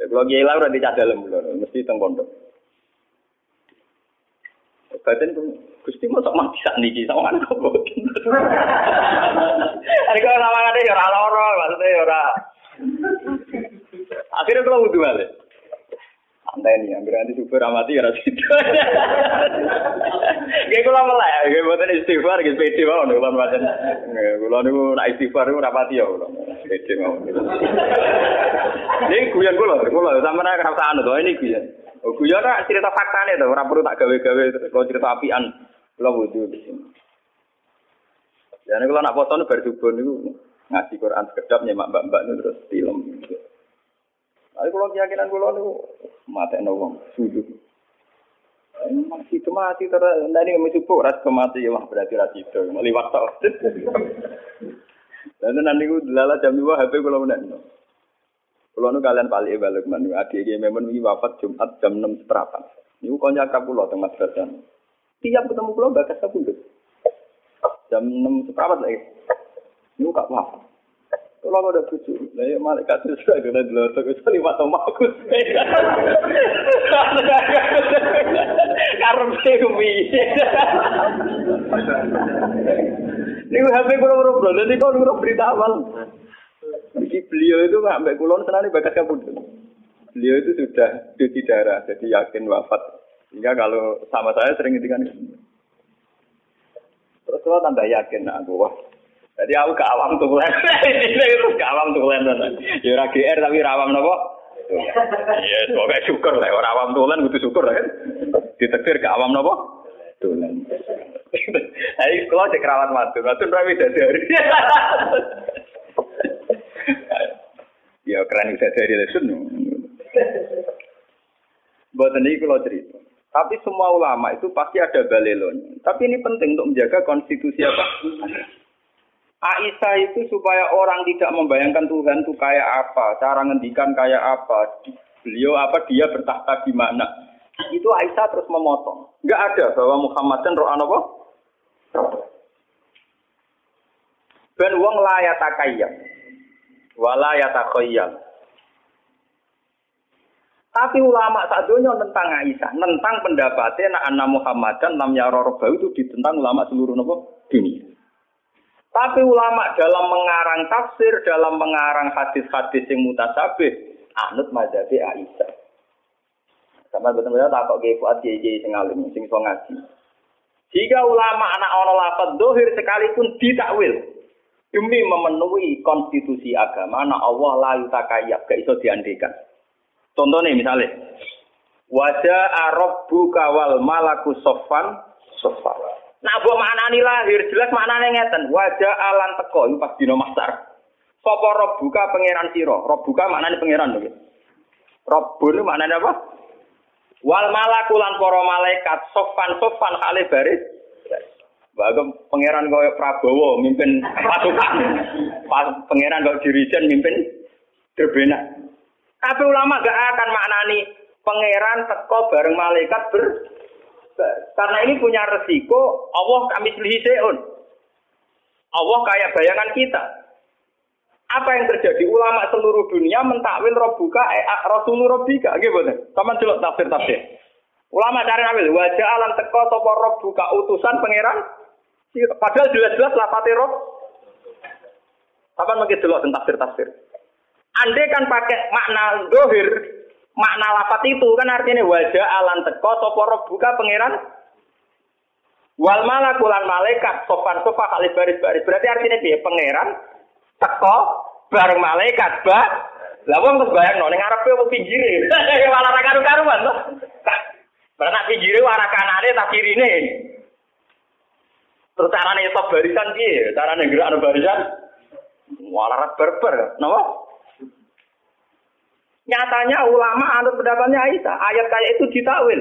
Ya kula kiai lah dicah dalem kula, mesti teng pondok. Badan Gusti mosok mati sak niki sama anak boten. Hari kok lawangane ya ora lara, maksudnya ya ora. Akhirnya kalau wudhu balik. Santai nih, hampir nanti super amati ya situ. Gak kula melek, gak buatan istighfar, gak pede mau nih kula macam. Niku nak istighfar niku rapati ya kula. Pede mau. Ini guyon kula, kula sama nak rasa anu tuh ini guyon. Oh guyon nak cerita fakta nih tuh, ora perlu tak gawe-gawe kalau cerita apian. Kula wudhu di sini. Jadi kalau nak foto nih berjubun niku ngaji Quran sekedap nyemak mbak-mbak terus film. Tapi kalau keyakinan kalau itu mati wong sujud. Masih itu mati terus dari kami cukup ras kemati ya berarti ras itu liwat tau. Dan nanti gue lala jam dua HP kalau menek. Kalau nu kalian paling balik manu adik ini memang ini wafat Jumat jam enam seperapat. Ini kau nyakap pulau tengah madrasah. Tiap ketemu pulau bakas kabundut. Jam enam seperapat lagi. Ini kak wafat. Kalau ada cucu, nah ya malaikat itu sudah ada di luar itu lima tahun aku. Karena bumi. Ini HP kurang kurang bro, kau nurut berita awal. Jadi beliau itu sampai kulon senang bakat kabut. Beliau itu sudah cuci darah, jadi yakin wafat. Sehingga kalau sama saya sering ngintikan Terus kalau tambah yakin, aku wah jadi aku ke awam tulen. Ini ke awam tulen. Ya ora GR tapi rawam napa? Ya semoga syukur lah ora awam tulen kudu syukur kan. Ditektir ke awam napa? Tulen. Ayo kalau cek rawat matu, matu rawi dari. Ya keren bisa dari lesun. Buat ini kalau cerita. Tapi semua ulama itu pasti ada balelonya. Tapi ini penting untuk menjaga konstitusi apa? Aisyah itu supaya orang tidak membayangkan Tuhan itu kayak apa, cara ngendikan kayak apa, beliau apa dia bertahta di mana. Itu Aisyah terus memotong. Enggak ada bahwa Muhammad dan roh apa? Ben wong layak takayam. Wala yatakhayyal. Tapi ulama saat dunia tentang Aisyah, tentang pendapatnya nak anak Muhammad dan lam yara itu ditentang ulama seluruh nopo dunia. Tapi ulama dalam mengarang tafsir, dalam mengarang hadis-hadis yang mutasabih, anut mazhabi Aisyah. Sama betul-betul tak kok fuad kiai sing alim sing ngaji. Jika ulama anak ono lafaz dohir sekalipun ditakwil demi memenuhi konstitusi agama, anak Allah la yutakayab, gak iso diandikan. Contohnya misalnya, wajah Arab buka wal malaku sofan sofan. Nah, buat maknani lahir jelas maknane ngeten. Wajah alan teko itu pas dino masar. Sopo rob buka pangeran siro. Rob buka maknane pangeran lho. Rob bunu maknane apa? Wal malakulan para malaikat sofan sofan kali baris. Bagem pangeran kaya Prabowo mimpin pasukan. pangeran kaya dirijen mimpin gerbena. Tapi ulama gak akan maknani pangeran teko bareng malaikat ber karena ini punya resiko Allah kami seun. Allah kayak bayangan kita. Apa yang terjadi? Ulama seluruh dunia mentakwil robuka eh, rasulul robika. Gitu Sama celok tafsir tafsir. Ulama cari ambil wajah alam teko sopo robuka utusan pangeran. Padahal jelas-jelas lapati rob. Sama mungkin celok tafsir tafsir. Andai kan pakai makna dohir, makna lafat itu kan artinya wajah alan teko sopo buka pangeran? Wal malakulan malaikat sopan sofa kali baris baris. Berarti artinya dia pangeran teko bareng malaikat ba? Lah wong terus bayang ning ngarepe apa pinggire. Malah ra karu-karuan to Karena pinggire arah kanane tak kirine terus carane stop barisan piye carane gerak barisan malah berber napa Nyatanya ulama anut pendapatnya Aisyah. Ayat kayak itu ditakwil.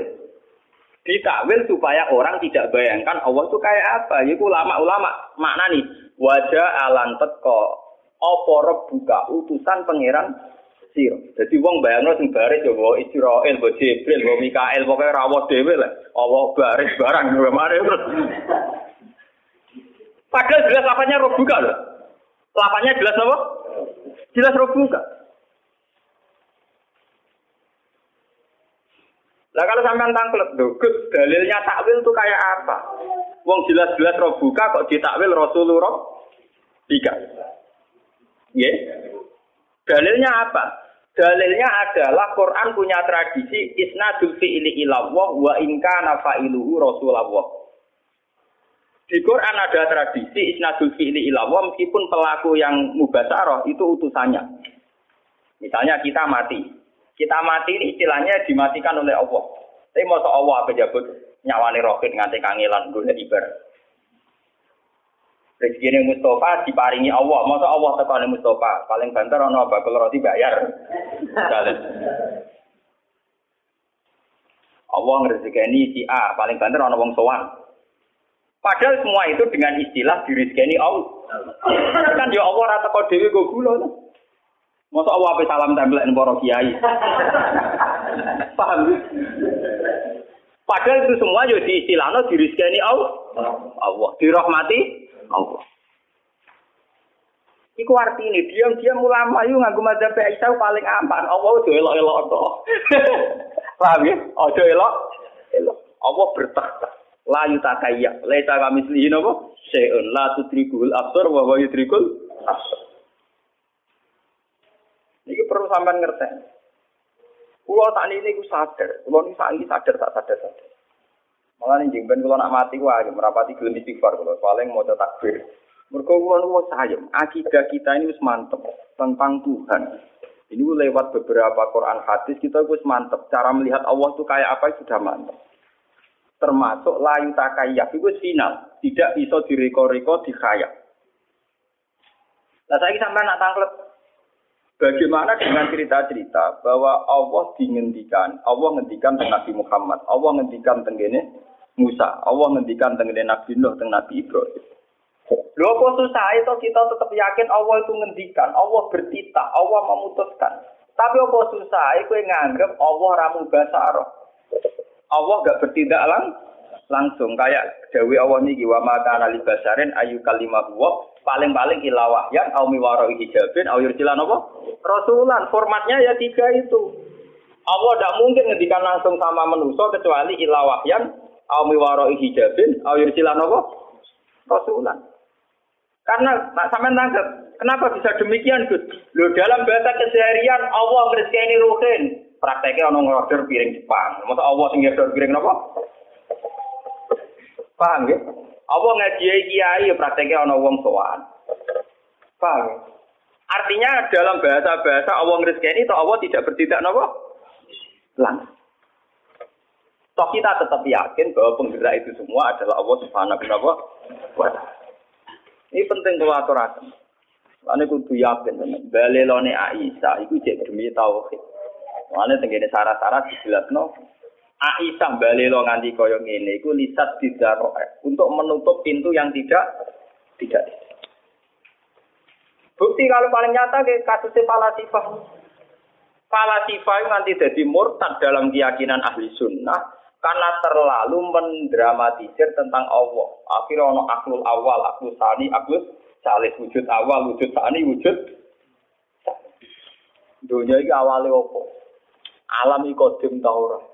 Ditakwil supaya orang tidak bayangkan Allah itu kayak apa. Itu ulama-ulama makna nih. Wajah alan teko. Opo buka utusan pangeran siro. Jadi wong bayangno sing baris ya bawa Israel, bawa Jibril, bawa Mikael, pokoknya rawat dewe lah. Allah baris barang gimana terus. Padahal jelas lapanya roh buka loh. Lapanya jelas apa? Jelas roh buka. Lah kalau sampean tangklet, Gus, dalilnya takwil itu kayak apa? Wong jelas-jelas roh buka kok ditakwil Rasulullah tiga. Nggih. Dalilnya apa? Dalilnya adalah Quran punya tradisi isnadul fi'li ilallah wa inka nafa'iluhu rasulullah. Di Quran ada tradisi isnadul fi'li ilallah meskipun pelaku yang mubasaroh itu utusannya. Misalnya kita mati. Kita mati ini istilahnya dimatikan oleh Allah. Tapi mau Allah pejabat nyawani roket nganti kangelan gue ibar. Rezeki ini Mustafa diparingi Allah. Masa Allah tekani Mustafa. Paling banter ono bakul roti bayar. Allah ngerezekeni si A. Paling banter ono wong sowan. Padahal semua itu dengan istilah dirizkeni Allah. kan ya Allah rata kau dewi gue gula. Masa Allah apa salam tempel para kiai. Paham? Padahal itu semua ya diistilahno dirizkeni Allah. Allah dirahmati Allah. Iku artinya diam-diam ulama yuk nganggo madzhab Aisyah paling aman. Allah udah elok-elok to. Paham ya? Ojo elok. Elok. Allah bertakhta. La yutakayya. Laisa kami selihin apa? Syai'un la tudrikul absar wa huwa yudrikul absar. Ini perlu sampean ngerti. Kulo tak ini ku sadar, kulo ini sangi sadar tak sadar sadar. Malah nih jengben kalau nak mati wah merapati gelem istighfar kalau paling mau takbir. Mereka kulo nu sayang, akidah kita ini wis mantep tentang Tuhan. Ini lewat beberapa Quran hadis kita wis mantep. Cara melihat Allah itu kayak apa sudah mantep. Termasuk layu takayak itu final, tidak bisa direko-reko dikhayak. Nah saya sampai nak tangklet Bagaimana dengan cerita-cerita bahwa Allah dingendikan, Allah ngendikan tentang Nabi Muhammad, Allah ngendikan tentang Musa, Allah ngendikan tentang Nabi Nuh, tentang Nabi Ibrahim. Lho kok susah itu kita tetap yakin Allah itu ngendikan, Allah bertita, Allah memutuskan. Tapi apa susah itu nganggep Allah ramu basaro. Allah gak bertindak lang langsung kayak Dewi Allah niki wa maka nali basarin ayu kalimah paling-paling ilawah yang au miwaro hijabin au apa? Rasulan. Formatnya ya tiga itu. Allah tidak mungkin ngendikan langsung sama manusia kecuali ilawah yang au miwaro hijabin au apa? Rasulan. Karena nak sampean tangkap, kenapa bisa demikian, Gus? Lo dalam bahasa keseharian Allah ini ruhin. Prakteknya ono ngorder piring Jepang. Masa Allah sing ngorder piring apa? Paham ya? Allah ngaji kiai ya prakteknya ana wong sowan. Paham? Artinya dalam bahasa-bahasa Allah ngrizkeni itu Allah tidak bertindak napa? Lang. Toh kita tetap yakin bahwa penggerak itu semua adalah Allah Subhanahu wa taala. Ini penting kalau aturaken. Ane kudu yakin. Balelone Aisyah iku cek demi tauhid. Ane tengene syarat-syarat dijelasno Aisyah balelo nganti kaya ngene iku lisat didaroe untuk menutup pintu yang tidak tidak. Bukti kalau paling nyata ke kasusnya Falasifah. Falasifah itu nanti jadi murtad dalam keyakinan ahli sunnah karena terlalu mendramatisir tentang Allah. Akhirnya ono aklul awal, aklul sani, aklul salih wujud awal, wujud sani, wujud Dunia ini awalnya apa? Alam ikodim taurat.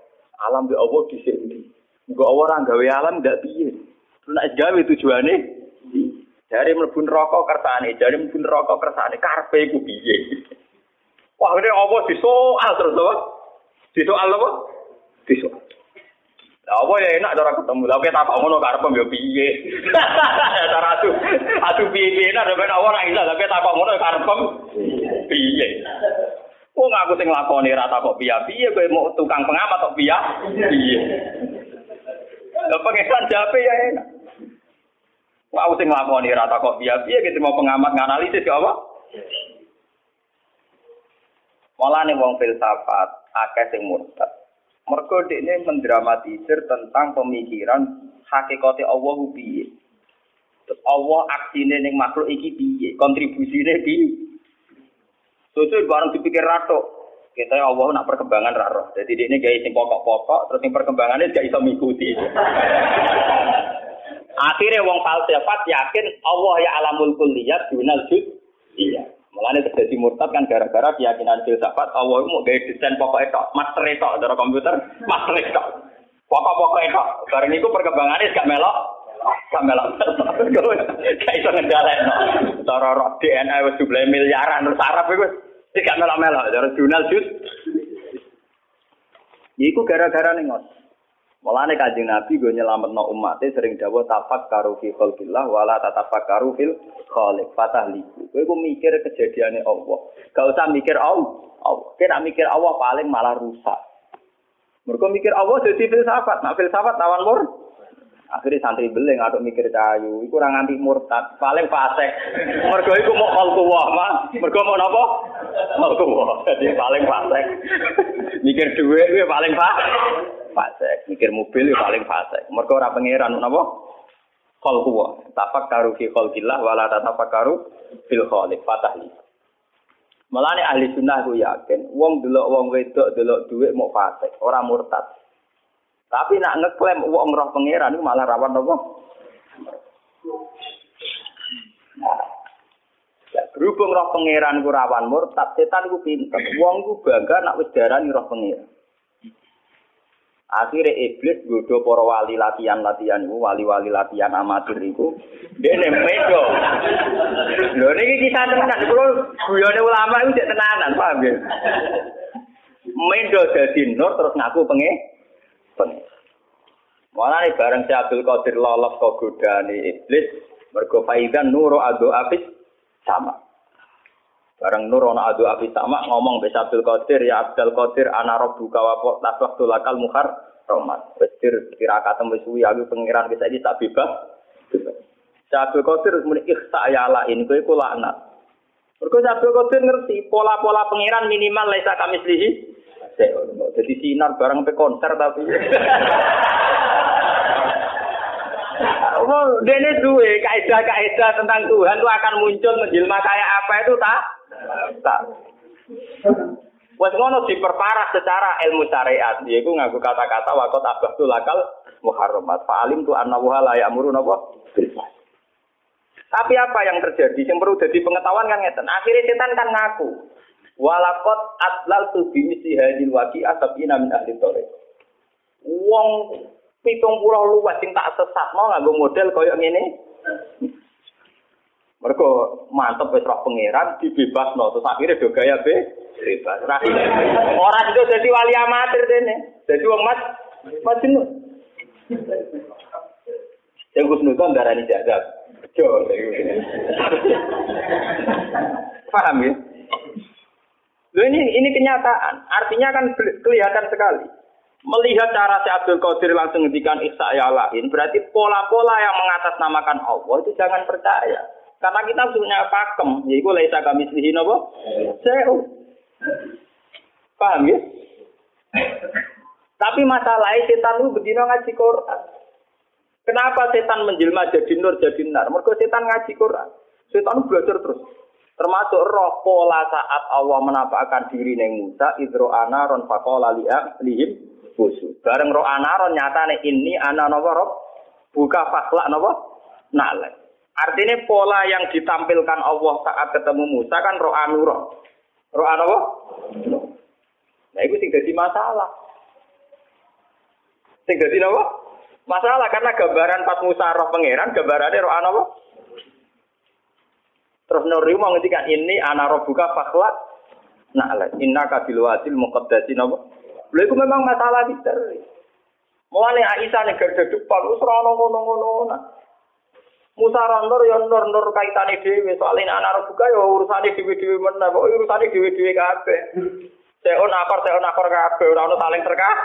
Alam be Allah sini. Enggak orang gawe alam ndak piye. Nek gawe tujuane dari mlebu neraka kersane, dari mlebu neraka kersane karepe iku piye. Wah, ini apa disoal terus apa? Disoal apa? Disoal. Lah apa ya enak cara ketemu. Lah kita tak ngono karep yo piye. Cara atu atu piye-piye nek ora iso, tapi tak ngono karep piye. Wong aku sing lakoni ra kok piye-piye kowe mau tukang pengamat kok piye? Piye. Lah pengesan jape ya enak. Aku sing lakoni ra kok piye-piye gitu mau pengamat nganalisis ya apa? Mulane wong filsafat akeh sing murtad. Mergo dekne mendramatisir tentang pemikiran hakikate Allah piye. Terus Allah aksine ning makhluk iki piye? Kontribusine piye? Susu barang dipikir rato. Kita Allah nak perkembangan raro. Jadi ini gaya sing pokok-pokok, terus yang perkembangannya gak bisa mengikuti. Akhirnya wong falsafat yakin Allah ya alamul kulliyat dunal jud. Iya. Mulanya terjadi murtad kan gara-gara keyakinan filsafat Allah mau gaya desain pokok itu, master itu, dari komputer, master itu. Pokok-pokok itu. Barang itu perkembangannya gak melok. Gak melok. Gak bisa ngendalain. Cara DNA wis miliaran terus Arab Tidak melok-melok, cara jurnal jud. Iku gara-gara nih ngos. Mulane kanjeng Nabi gue nyelamat no umatnya sering dawuh tafak karu fi khalqillah wala tatafak karu fil khaliq fatah liku. Kowe ku mikir kejadiannya Allah. Gak usah mikir Allah. Allah. Kira mikir Allah paling malah rusak. Mereka mikir Allah jadi filsafat. Nah filsafat lawan mur. Akhirnya santri beling atau mikir kayu. Iku orang nganti murtad. Paling fasek. Mereka itu mau khalqullah mah. Mereka mau napa? Khalqullah. Jadi paling fasek. mikir duit itu paling fasek. Fasek. Mikir mobil itu paling fasek. Mereka orang pangeran napa? Khalqullah. Tapak karu fi khalqillah wala karu fil khaliq. Fatah li. Malane ahli sunnah ku yakin, wong delok wong wedok delok duit mau fasik, ora murtad. Tapi nak ngeklaim wong roh pangeran itu malah rawan apa? Nah, ya, berhubung roh pangeran ku rawan murtad, setan ku pinter. Wong ku bangga nak wis darani roh pangeran. Akhirnya iblis godo para wali latihan-latihan itu, wali-wali latihan amatir itu, dia medo. Lho ini kisah tenan, kalau guyone ulama itu tidak tenanan, paham ya? Medo jadi nur terus ngaku penge, penge. Malah nih bareng si Abdul Qadir lolos kok godani iblis, mergo faidan nuru adu abis sama. Bareng nur ana adu abis sama ngomong be Abdul Qadir ya Abdul Qadir ana rabbuka wa tasawwatu lakal muhar romat. Wis kira kata wis suwi aku pangeran wis iki tak bebas. Abdul Qadir muni ikhsa ya la ini kowe ku laknat. Mergo Abdul Qadir ngerti pola-pola pangeran minimal laisa kami selihi. Jadi sinar bareng pe konser tapi. Oh, dene duwe kaidah-kaidah tentang Tuhan itu akan muncul menjelma kayak apa itu tak? Tak. Wes ngono diperparah secara ilmu syariat, yaiku ngaku kata-kata wakot abahtu lakal muharramat. Fa'alim tu anna wa la ya'muru napa? Tapi apa yang terjadi? Yang perlu jadi pengetahuan kan ngeten. Akhirnya setan kan ngaku. Walakot atlal tu bimisi hadil waki asabina min ahli. Wong pitung pulau luas sing tak sesat mau nganggo model koyo ngene. Mereka mantep wis roh pangeran dibebasno terus akhirnya do gaya be bebas. Orang itu jadi wali amatir dene. Jadi wong mas majnun. Yang Gus Nuton darani jadab. Bejo. Paham ya? Loh ini ini kenyataan. Artinya kan kelihatan sekali. Melihat cara si Abdul Qadir langsung ngendikan Ihsa ya lain, berarti pola-pola yang mengatasnamakan Allah itu jangan percaya. Karena kita punya pakem, yaitu laisa kami selihin apa? Seu. Paham ya? Tapi masalahnya setan itu bedino ngaji Quran. Kenapa setan menjelma jadi nur jadi nar? Mereka setan ngaji Quran. Setan belajar terus. Termasuk roh pola saat Allah menampakkan diri neng Musa, idro anaron fakola lihim busu. Bareng roh anaron nyata nih ini ana nopo roh buka fakla nopo nale. Artinya pola yang ditampilkan Allah saat ketemu Musa kan roh anuroh. Roh anopo? Nah itu tidak di masalah. Tidak di nopo? Masalah karena gambaran pas Musa roh pangeran gambarannya roh anopo? Terus Nuri mau ngendikan ini ana buka fakla nale. Inna kabil wadil muqaddasi? Lha itu memang masalah misteri. Mulane Aisyah nek gede depan wis ora ono ngono-ngono. Musa randor ya nur-nur kaitane dhewe soal ini anak buka ya urusane dhewe-dhewe meneh kok urusane dhewe-dhewe kabeh. Seon akor seon akor kabeh ora ono saling terkah.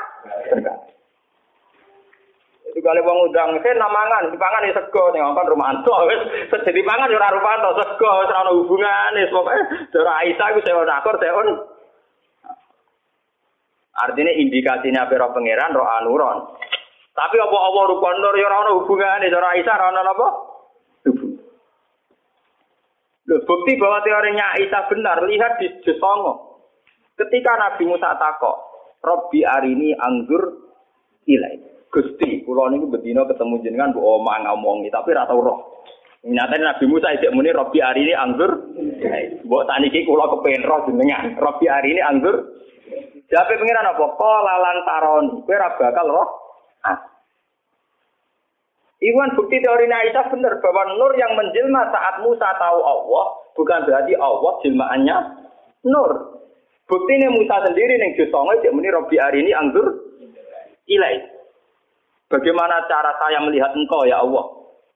Itu kali wong undang saya namangan dipangan ya sego ning ngkon Romanto wis jadi pangan ya ora Rumanto sego wis ora ono hubungane pokoke Dora Aisyah iku seon akor seon Artinya indikasinya roh pangeran, roh anuron. Tapi apa apa rupa nur ya ora hubungannya, cara Aisyah ora ono apa? Loh, bukti bahwa teorinya Aisyah benar, lihat di Jesongo. Ketika Nabi Musa takok, Robbi arini anggur ilai. Gusti, kula niku bedino ketemu jenengan mbok omong ngomongi, tapi ora tau roh. Nyatanya Nabi Musa isek muni Robbi arini anggur. Mbok saniki kula kepen roh jenengan. Robbi arini anggur Jape pengiran apa? Qala lan taroni. Kowe ora bakal. Ah. Iwan bukti teori Aisyah benar bahwa nur yang menjelma saat Musa tahu Allah bukan berarti Allah jelmaannya nur. Buktinya Musa sendiri yang songo cek muni Robi hari ini anggur ilai. Bagaimana cara saya melihat engkau ya Allah?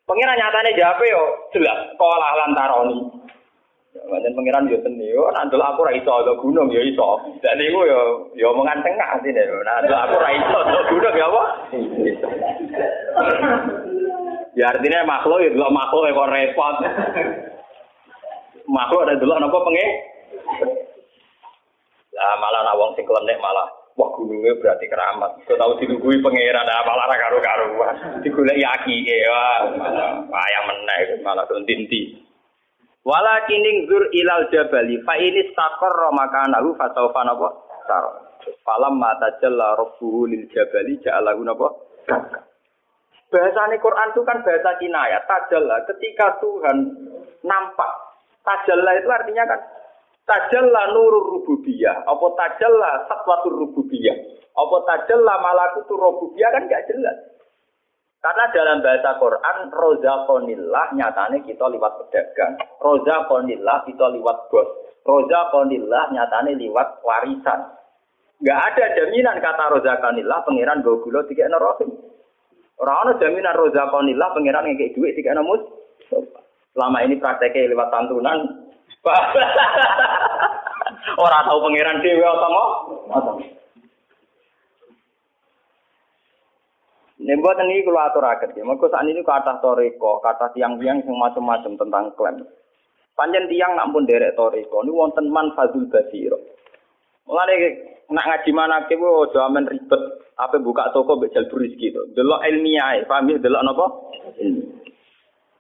Pengiran nyatanya jawab yo jelas sekolah lantaroni. Dan pengiran yo seni yo nanti aku ra iso gunung yo iso. Dan iku yo yo omongan tengah sini yo. Nanti aku ra iso gunung ya apa? Ya artinya makhluk ya delok makhluk ya kok repot. makhluk ada delok napa pengen? Lah malah nak wong sing klenek malah wah gunungnya berarti keramat. Kau tahu dilugui pangeran ada malah ra karo-karuan. Digolek yaki ya malah meneh malah tuntinti. Walakin zur ilal jabali fa ini stakor makanahu fasaufa napa? Sar. Falam mata jalla rabbuhu lil jabali ja'alahu napa? Bahasanya Quran itu kan bahasa kinayah. Tajalla ketika Tuhan nampak. Tajalla itu artinya kan tajalla nurur rububiyah. Apa tajalla satwatur rububiyah. Apa tajalla malakutur rububiyah kan gak jelas. Karena dalam bahasa Quran, rozakonillah nyatanya kita lewat pedagang. Rozakonillah kita lewat bos. Rozakonillah nyatanya lewat warisan. Gak ada jaminan kata rozakonillah pengiran gue gula tiga nerosim. Orang ana jaminan rozakonillah pangeran ngekek duit tiga namus. Selama ini prakteknya lewat santunan. Orang tahu pangeran dewi atau mau? Ini buat ini kalau atur akhir ya. Mereka saat ini kata toriko, kata tiang-tiang yang macam-macam tentang klaim. Panjang tiang nak pun derek toriko. Ini wonten man fazul basiro. Mulai nak ngaji mana ke wo amen ribet apa buka toko bejal buris gitu. Delok ilmiah, paham ya delok napa?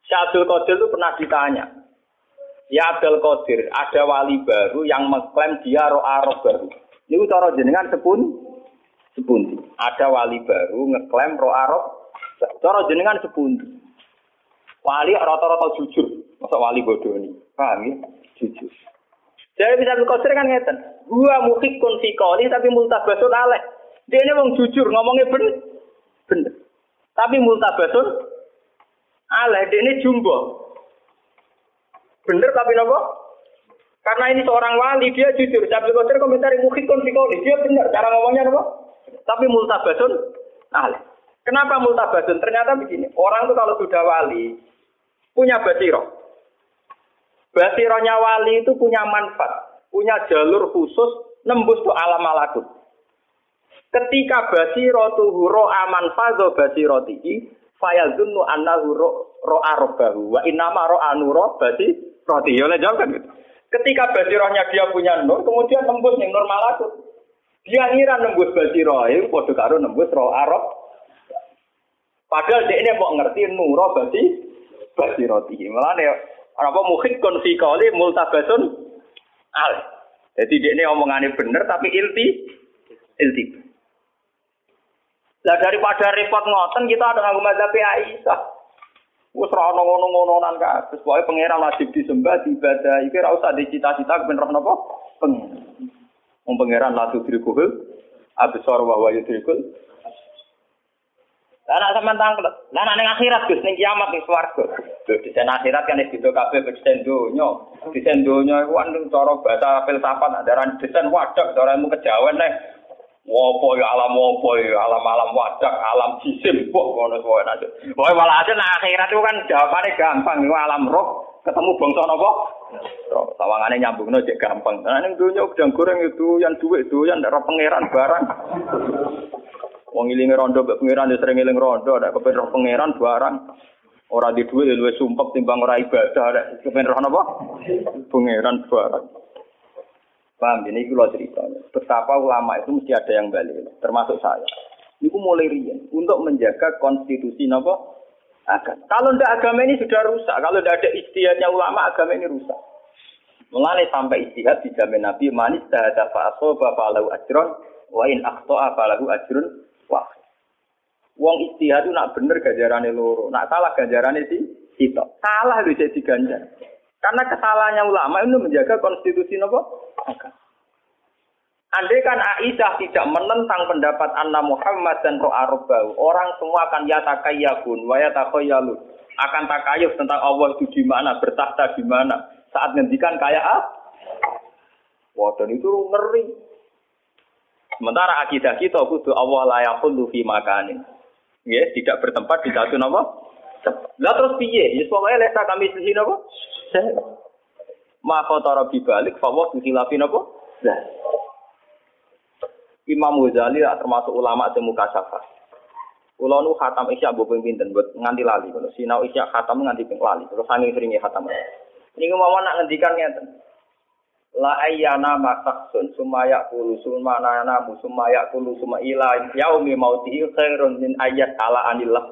Syabdul Qadir itu pernah ditanya. Ya Abdul Qadir, ada wali baru yang mengklaim dia roh arok baru. Ini cara jenengan sepun sepundi. Ada wali baru ngeklaim roh arok. Cara jenengan sepundi. Wali rata-rata jujur. Masa wali bodoh ini. Paham ya? Jujur. Jadi bisa Qadir kan ngeten. Gua muhikun fikoli tapi multabasun aleh. Dia ini wong jujur ngomongnya bener. Bener. Tapi multabasun aleh. Dia ini jumbo. Bener tapi nopo? Karena ini seorang wali, dia jujur. Saya Qadir komentari muhikun fikoli. Dia bener. Cara ngomongnya nopo? Tapi multabasun aleh. Kenapa multabasun? Ternyata begini. Orang itu kalau sudah wali, punya basiroh. Basirohnya wali itu punya manfaat, punya jalur khusus nembus tuh alam malakut. Ketika basirotu ro aman fazo basiroti, fayazunnu annahu ro ro arobahu wa inama ro anuro basi roti. Ya jawab kan gitu. Ketika basirohnya dia punya nur, kemudian nembus yang nur malakut. Dia ngira nembus basiroh itu padha karo nembus ro arob. Padahal dia ini mau ngerti nuro basi basiroti. Malah apa mukhid kon fi qali multabasun al. Jadi dia ini omongannya bener tapi ilti ilti. Lah daripada repot ngoten kita ada nganggo mazhab Aisyah. Wis ora ono ngono-ngononan kabeh. Pokoke pangeran wajib disembah, diibadah. Iki ora usah dicita-cita ben roh napa? Pangeran. Wong pangeran la tudrikuhul absar wa huwa yudrikul lah nak sampean tangkel. Lah nak ning akhirat Gus ning kiamat ning swarga. Lho di sana akhirat kan itu kabeh desain donya. Desain donya iku kan cara bahasa filsafat daran desain wadak cara ilmu kejawen nih. Wopo ya alam wopo ya alam-alam wadak, alam jisim kok ngono wae aja. Wae malah nak akhirat itu kan jawabannya gampang, itu alam roh ketemu bangsa napa? Sawangane nyambungno cek gampang. Nah ning donya udang goreng itu yang duit itu yang darah pangeran barang. Wong ilinge rondo mbek pangeran ya sering iling rondo, nek kepen pangeran barang ora di dhuwit ya luwih sumpek timbang ora ibadah, nek kepen roh napa? Pangeran barang. Paham ini kalau cerita. Betapa ulama itu mesti ada yang balik, termasuk saya. Itu mulai rian untuk menjaga konstitusi napa? Agama. Kalau ndak agama ini sudah rusak, kalau ndak ada istihadnya ulama agama ini rusak. Mulai sampai istihad dijamin Nabi manis tahada fa asoba falahu ajron wa in akhta'a falahu ajrun Wah. Wong istihad itu nak bener ganjarannya loro, nak salah ganjarannya si kita. Salah itu jadi ganjar. Karena kesalahannya ulama itu menjaga konstitusi nopo. Andai kan Aisyah tidak menentang pendapat Anna Muhammad dan Roh Arbau, orang semua akan yatakayabun, wa yatakhayalu. Akan takayuf tentang Allah itu di mana, bertahta di mana. Saat ngendikan kayak ah, kebuatan itu ngeri. Sementara akidah kita kudu Allah la yaqulu fi makanin. Ya, tidak bertempat di satu nama. Lah terus piye? Ya pokoke lek kami sisi napa? Maka tara bibalik fawah khilafi napa? Lah. Imam Ghazali termasuk ulama sing mukasafah. Kula nu khatam isya mbok pinten buat nganti lali ngono. Sinau isya khatam nganti ping lali. Terus saking seringe khatam. Ini mau nak ngendikan ngeten. La ayyana masaksun sumaya kulu sumana namu sumaya kulu suma ila yaumi mautihi khairun min ayat ala anillah.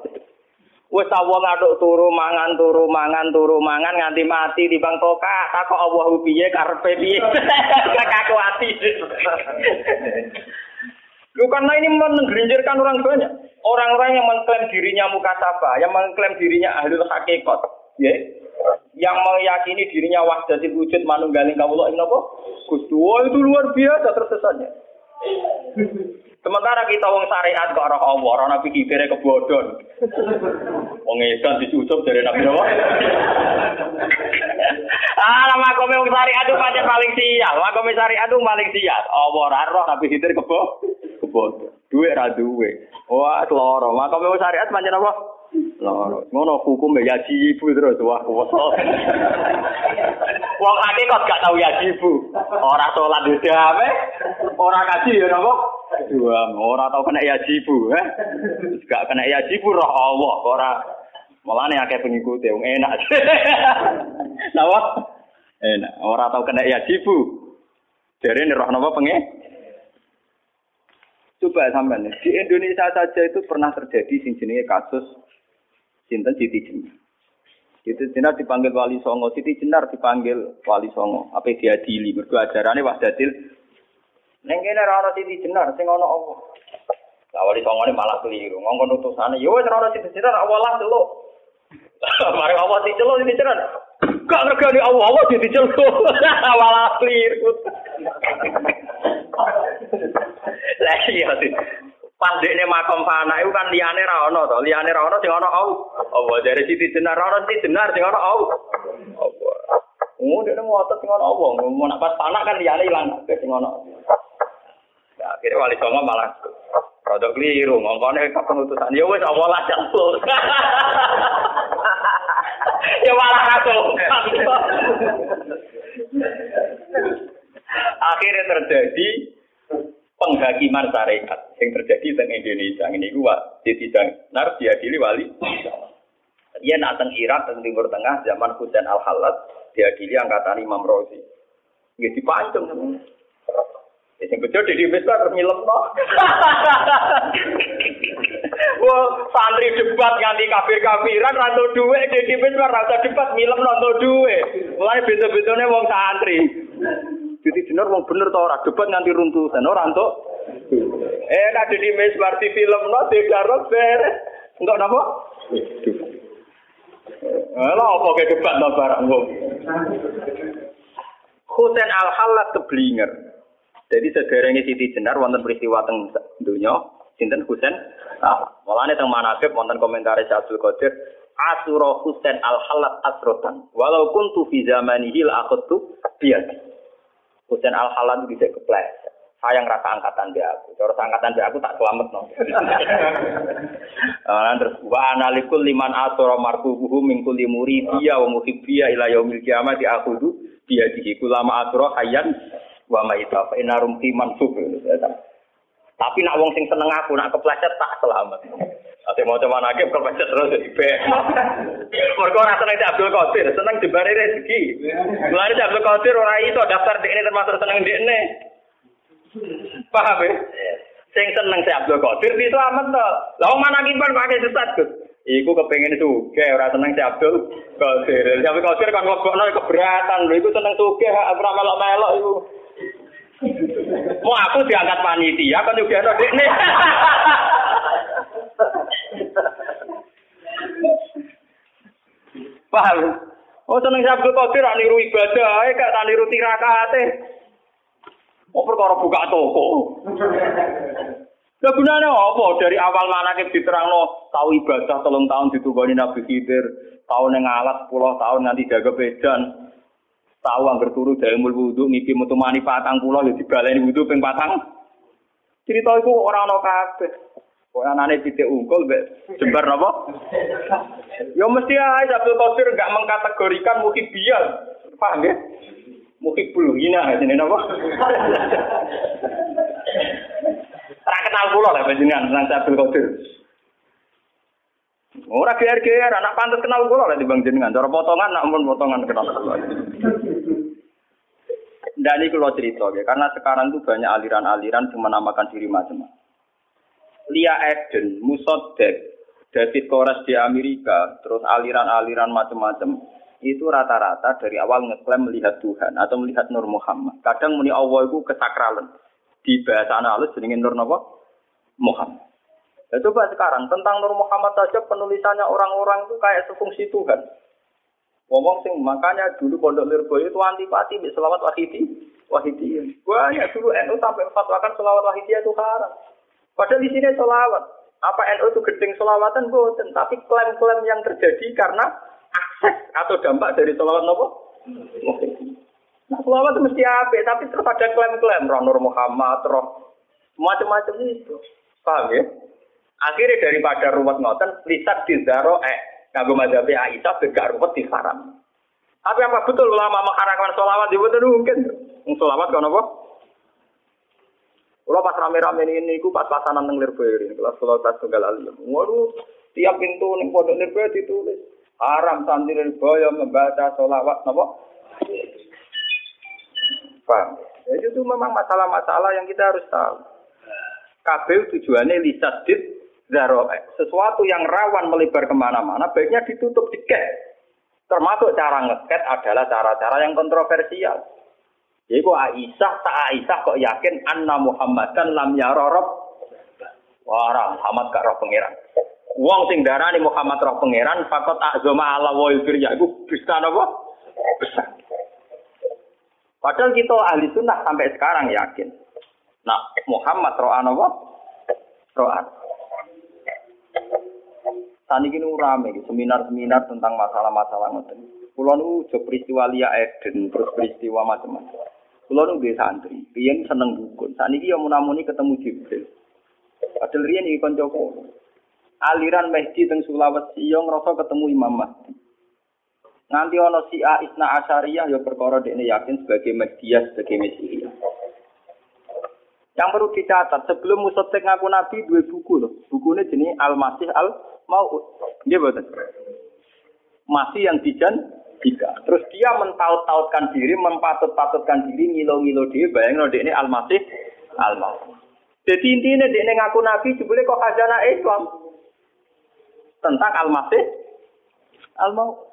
Wes wong aduk turu mangan turu mangan turu mangan nganti mati di bang toka takok Allah piye karepe piye. Kakak ati. Lu karena ini menggelincirkan orang banyak. Orang-orang yang mengklaim dirinya mukasabah, yang mengklaim dirinya ahlul hakikat. Ya. Yang meyakini dirinya wahdatil wujud manunggaling kawula ini apa? Gusti. Itu luar biasa tersesatnya. Sementara kita wong syariat kok ora Allah, ora nabi kibere kebodon. Wong edan dicucup dari nabi apa? ah, lama wong syariat itu paling sial. Makome syariat itu paling sial. Allah ora roh nabi kibere kebo kebodon. Duwe ra duwe. Wah, loro. Makome wong syariat pancen apa? Loro. Ngono hukum ya ibu terus wah kuwasa. Wong akeh kok gak tau ya ibu. Ora salat dhewe, ora kaji ya napa? Dua, ora tau kena ya ibu, eh. Gak kena ya ibu roh Allah, ora Malane akeh pengikut wong enak. Napa? Enak, ora tau kena ya ibu. Jadi roh napa pengen? Coba sampean di Indonesia saja itu pernah terjadi sing jenenge kasus Sinten Siti Jenar. Siti Jenar dipanggil Wali Songo, Siti Jenar dipanggil Wali Songo. Apa diadili? Berdua ajarannya wahdatil. Neng kene ora ana Siti Jenar, sing ana apa? Lah Wali Songo ini malah keliru. Ngongkon utusane, yo wis ora Siti Jenar awalah celuk. Mari Allah diceluk Siti Jenar. Gak ngergani Allah, Allah jadi celuk. Awalah keliru. Lah iya sih. Pandekne makom fana iku kan liyane ra ono to, liyane ra ono sing ono au. Apa dari siti jenar ono siti jenar sing ono au. Apa. Oh, dia ngotot sing ono apa? Mau nak pas panak kan liyane ilang sing ono. Ya, akhirnya wali songo malah Rodok keliru, ngongkone kapan utusan. Ya wis apa lah jatuh. ya malah kacau. Akhirnya terjadi penghakiman syariat yang terjadi di Indonesia ini gua jadi nar diadili wali dia nak teng Irak teng Timur Tengah zaman Husain Al Halat diadili angkatan Imam Rozi nggih dipancung Ya, sing bejo di terus nyilem no. Wah, santri debat nganti kafir-kafiran rantau duwe di Misbah rasa debat nyilem no duwe. Mulai beda-bedanya wong santri. Jadi bener wong bener to ora debat nganti runtuhan ora entuk. Eh nek di mes parti film no degarok beres. Enggak napa? Lah apa ke debat no barang wong. Husain Al Halat keblinger. Jadi sederenge Siti Jenar wonten peristiwa teng donya sinten Husain ah malane teng manakib wonten komentar Abdul Qadir Asura Husain Al Halat asrotan walau kuntu fi zamanihi la akhadtu biyadi Husain Al Halan bisa kepleset. Sayang rasa angkatan dia aku. Cara angkatan dia aku tak selamat no. terus wa analikul liman asara marfubuhu min kulli muridiya wa muhibbiya ila yaumil kiamati akhudu dia dihiku lama asra hayyan wa maita fa inarum timan Tapi nak wong sing seneng aku nak kepleset tak selamat. Ate mau coba nakib kepleset terus jadi be. Mergo ora seneng Abdul Qadir, seneng jebare rezeki. Mulane Abdul Qadir ora iso daftar ini termasuk seneng ini. Paham ya? Sing seneng si Abdul Qadir di selamat to. Lah wong manakiban pakai sesat, Gus. Iku kepengen suge, ora seneng si Abdul Qadir. Si Abdul Qadir kan ngelebokno keberatan, lho iku seneng suge, ora melok-melok iku. Mau aku diangkat panitia kan juga ada ini. Paham? Oh seneng Abdul Qadir niru ibadah ae gak tak niru tirakate. Oh perkara buka toko. Lah gunane apa? Dari awal manakib diterangno tau ibadah telung tahun ditugoni Nabi Khidir, tahun yang alat 10 tahun nanti jaga bedan. Tahu anggar turu dari mul wudhu, ngipi mutu mani patang pulau, ya dibaleni wudhu ping patang. Cerita itu orang no kabeh. Kok anane titik unggul mbek jembar napa? Ya mesti ae Abdul Qadir enggak mengkategorikan muhibbiyah. Paham ya? Muhibbul hina jenenge napa? Ora kenal kula lah panjenengan nang Abdul Qadir. Ora gear-gear, anak pantas kenal kula lah dibang jenengan. Cara potongan nak mun potongan kenal kula. Dan ini kalau cerita ya, karena sekarang itu banyak aliran-aliran yang menamakan diri macam-macam. Lia Eden, Musodek, David Kores di Amerika, terus aliran-aliran macam-macam, itu rata-rata dari awal ngeklaim melihat Tuhan atau melihat Nur Muhammad. Kadang muni Allah itu kesakralan. Di bahasa analis jenengin Nur Napa? Muhammad. Ya coba sekarang tentang Nur Muhammad saja penulisannya orang-orang itu kayak sefungsi Tuhan. Ngomong sing makanya dulu Pondok Lirboyo itu antipati di selawat wahidi. Wahidi. Banyak dulu NU sampai fatwakan selawat wahidi itu haram. Padahal di sini selawat. Apa NU itu gedeng selawatan boten, tapi klaim-klaim yang terjadi karena akses atau dampak dari selawat nopo. Nah, selawat mesti apa? Tapi terus ada klaim-klaim roh Nur Muhammad, roh macam-macam itu. Paham ya? Akhirnya daripada ruwet ngoten, lihat di zaro eh Kanggo mazhab Aisyah gak ruwet haram. Tapi apa betul ulama mengharamkan sholawat? Ya betul mungkin. Sholawat kan apa? Kalau pas rame-rame ini, aku pas pasanan neng Lirboyo kelas tas tunggal alim. Waduh, tiap pintu neng pondok Lirboyo ditulis haram santri Lirboyo membaca sholawat, napa? Paham? Ya, itu memang masalah-masalah yang kita harus tahu. Kabel tujuannya lisadid zaroe. Sesuatu yang rawan melebar ke mana-mana, baiknya ditutup diket. Termasuk cara ngeket adalah cara-cara yang kontroversial. Jadi kok Aisyah, tak Aisyah kok yakin anna Muhammadan lam yarorob. Wah, Muhammad gak roh pangeran. Wong sing darani Muhammad roh pangeran, fakot azama ala wa ya iku bisa napa? Besar. Padahal kita ahli sunnah sampai sekarang yakin. Nah, Muhammad roh apa? Roh Tani kini rame, seminar-seminar tentang masalah-masalah ngoten. Kulo nu jo peristiwa Lia Eden, terus peristiwa macam-macam. Kulo nu di santri, riyen seneng dukun. Saat ini yang munamuni ketemu Jibril. Padahal riyen iki kanca Aliran Mehdi teng Sulawesi yo ngrasa ketemu Imam Mahdi. Nganti ana si A Isna Asyariyah yo perkara dekne yakin sebagai Mahdiyah sebagai Mesias. Yang perlu dicatat sebelum Musotek ngaku Nabi dua buku loh. Bukunya jenis Al Masih Al mau dia betul masih yang dijan tiga terus dia mentaut-tautkan diri mempatut-patutkan diri ngilo-ngilo dia. Bayang no ini almasih almas jadi intinya dia ngaku nabi jebule kok khazanah Islam? Tentang almasih almau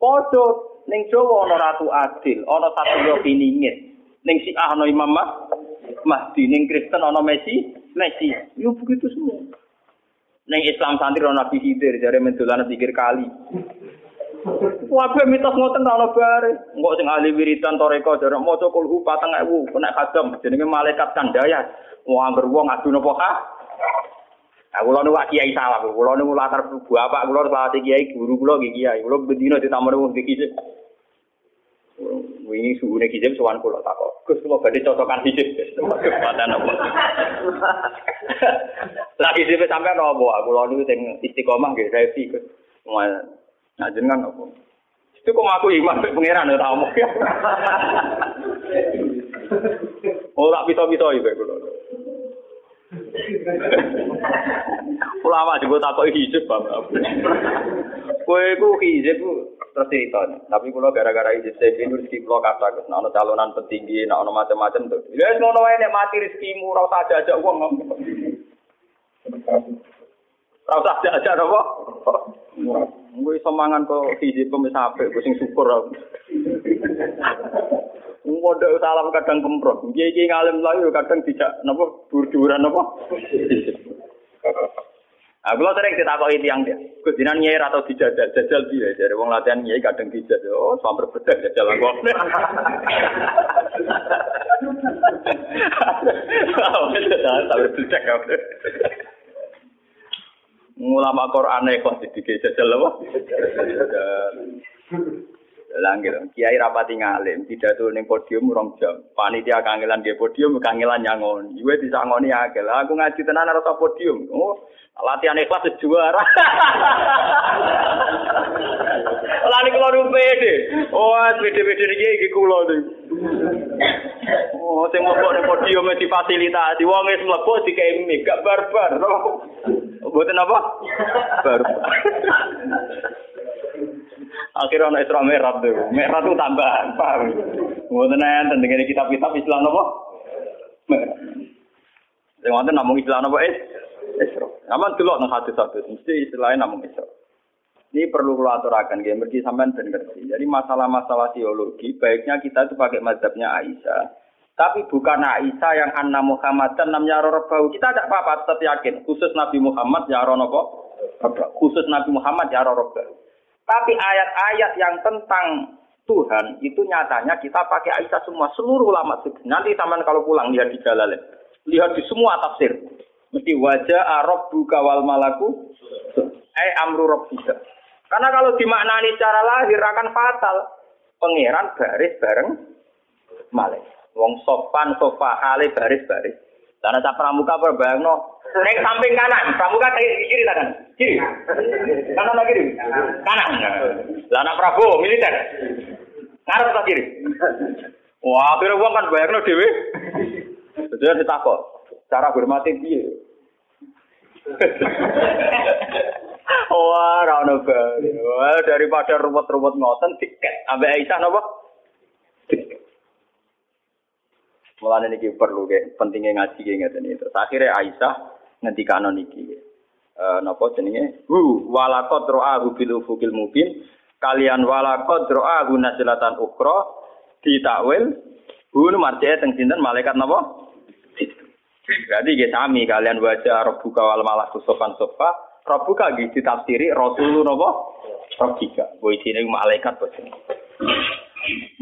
Podo ning Jawa ana ratu adil, ana satya piningit. Ning si ana Imam Mahdi, ning Kristen ana Messi, Messi. Yo begitu semua. Neng Islam santri ono Nabi Khidir jare mendolan pikir kali. Wabe mitos ngoten ta ono bare. Engko sing ahli wiridan toreko jare maca kulhu 4000 kena kadam jenenge malaikat kandaya. Wong angger wong adu napa ha? Aku lho nuwak kiai salah, kula niku latar bapak kula salah kiai guru kula nggih kiai. Kula bendina ditamoni wong iki wingi suhune kijim sowan kula takok. Gus kula badhe cocokan hijab. Matan apa? Lah kijim sampean apa? Kula niku sing istiqomah nggih revi Gus. Nah jenengan apa? Itu kok aku iman pangeran ora omong. Oh tak bisa-bisa iki kula. Ulama juga takut hijab bapak. Kue ku hijab terus cerita. Tapi kalau gara-gara izin saya ini rezeki kalau kata ke nah, calonan petinggi, nah ono macam-macam tuh. Ya ngono wae nek mati rezekimu ora usah aja uang. Ora usah aja apa? Gue semangan kok hiji pemis apik, gue sing syukur aku. Modal salam kadang kemprot. Kiai ngalim lagi kadang tidak napa burduran napa. Nah, kalau sering ditakoki tiang dia, Gus jinan nyai atau dijajal, jajal piye? Jadi wong latihan nyai kadang dijajal, oh sampai bedak jajal kok. Sampai bedak kok. Ulama Quran kok didike jajal apa? Langgil, kiai rapati ngalim, tidak tuh ning podium rong jam. Panitia kangelan di podium, kangelan nyangon. Iwe bisa ngoni agel. Aku ngaji tenan rasa podium. Oh, latihan ikhlas juara. Lani keluar pede. Oh, pede-pede iki iki kula nih. Oh, sing mlebu ning podium difasilitasi. Wong wis mlebu dikei mik, gak barbar. Mboten apa? Barbar. Akhirnya ana Isra Mi'raj tuh. Mi'raj itu tambahan, paham? Mboten enten dengan kitab-kitab Islam apa? Sing wonten namung Islam apa is? Isra. Aman delok nang hadis-hadis mesti istilahnya namung Isra. Ini perlu kalau aturakan, ya, mergi sampean ben ngerti. Jadi masalah-masalah teologi, baiknya kita itu pakai mazhabnya Aisyah. Tapi bukan Aisyah yang anna Muhammad dan namanya Rorbau. Kita tidak apa-apa, tetap yakin. Khusus Nabi Muhammad ya Ronopo. Khusus Nabi Muhammad ya Rorbau. Tapi ayat-ayat yang tentang Tuhan itu nyatanya kita pakai Aisyah semua seluruh ulama Nanti taman kalau pulang lihat di jalan, lihat di semua tafsir. Mesti wajah Arab buka wal malaku, eh amru rob bisa. Karena kalau dimaknani secara lahir akan fatal. Pangeran baris bareng malaikat. Wong sopan sofa hale baris baris. Karena tak pramuka berbayangno Naik samping kanan, pramuka kayak kiri kanan, kiri, kanan lagi kiri, kanan. Lah anak Prabowo militer, ngarep tak kiri. Wah, akhirnya uang kan bayar no dewi. Jadi ditakok, cara hormati dia. Wah, rano Wah, daripada ruwet-ruwet ngoten tiket, ambek Aisyah? Tiket. Mulane niki perlu ke pentingnya ngaji kayak ngeten itu. Akhirnya Aisyah ngendikano niki. Eh napa jenenge? Hu walaqad ra'ahu bil ufukil mubin. Kalian walaqad ra'ahu nazlatan ukhra ditakwil hu marjaya teng sinten malaikat napa? Berarti nggih sami kalian wajah rabbuka wal malaku sofan sofa. Rabbuka nggih ditafsiri rasulun napa? Rabbika. Kuwi sine malaikat bos.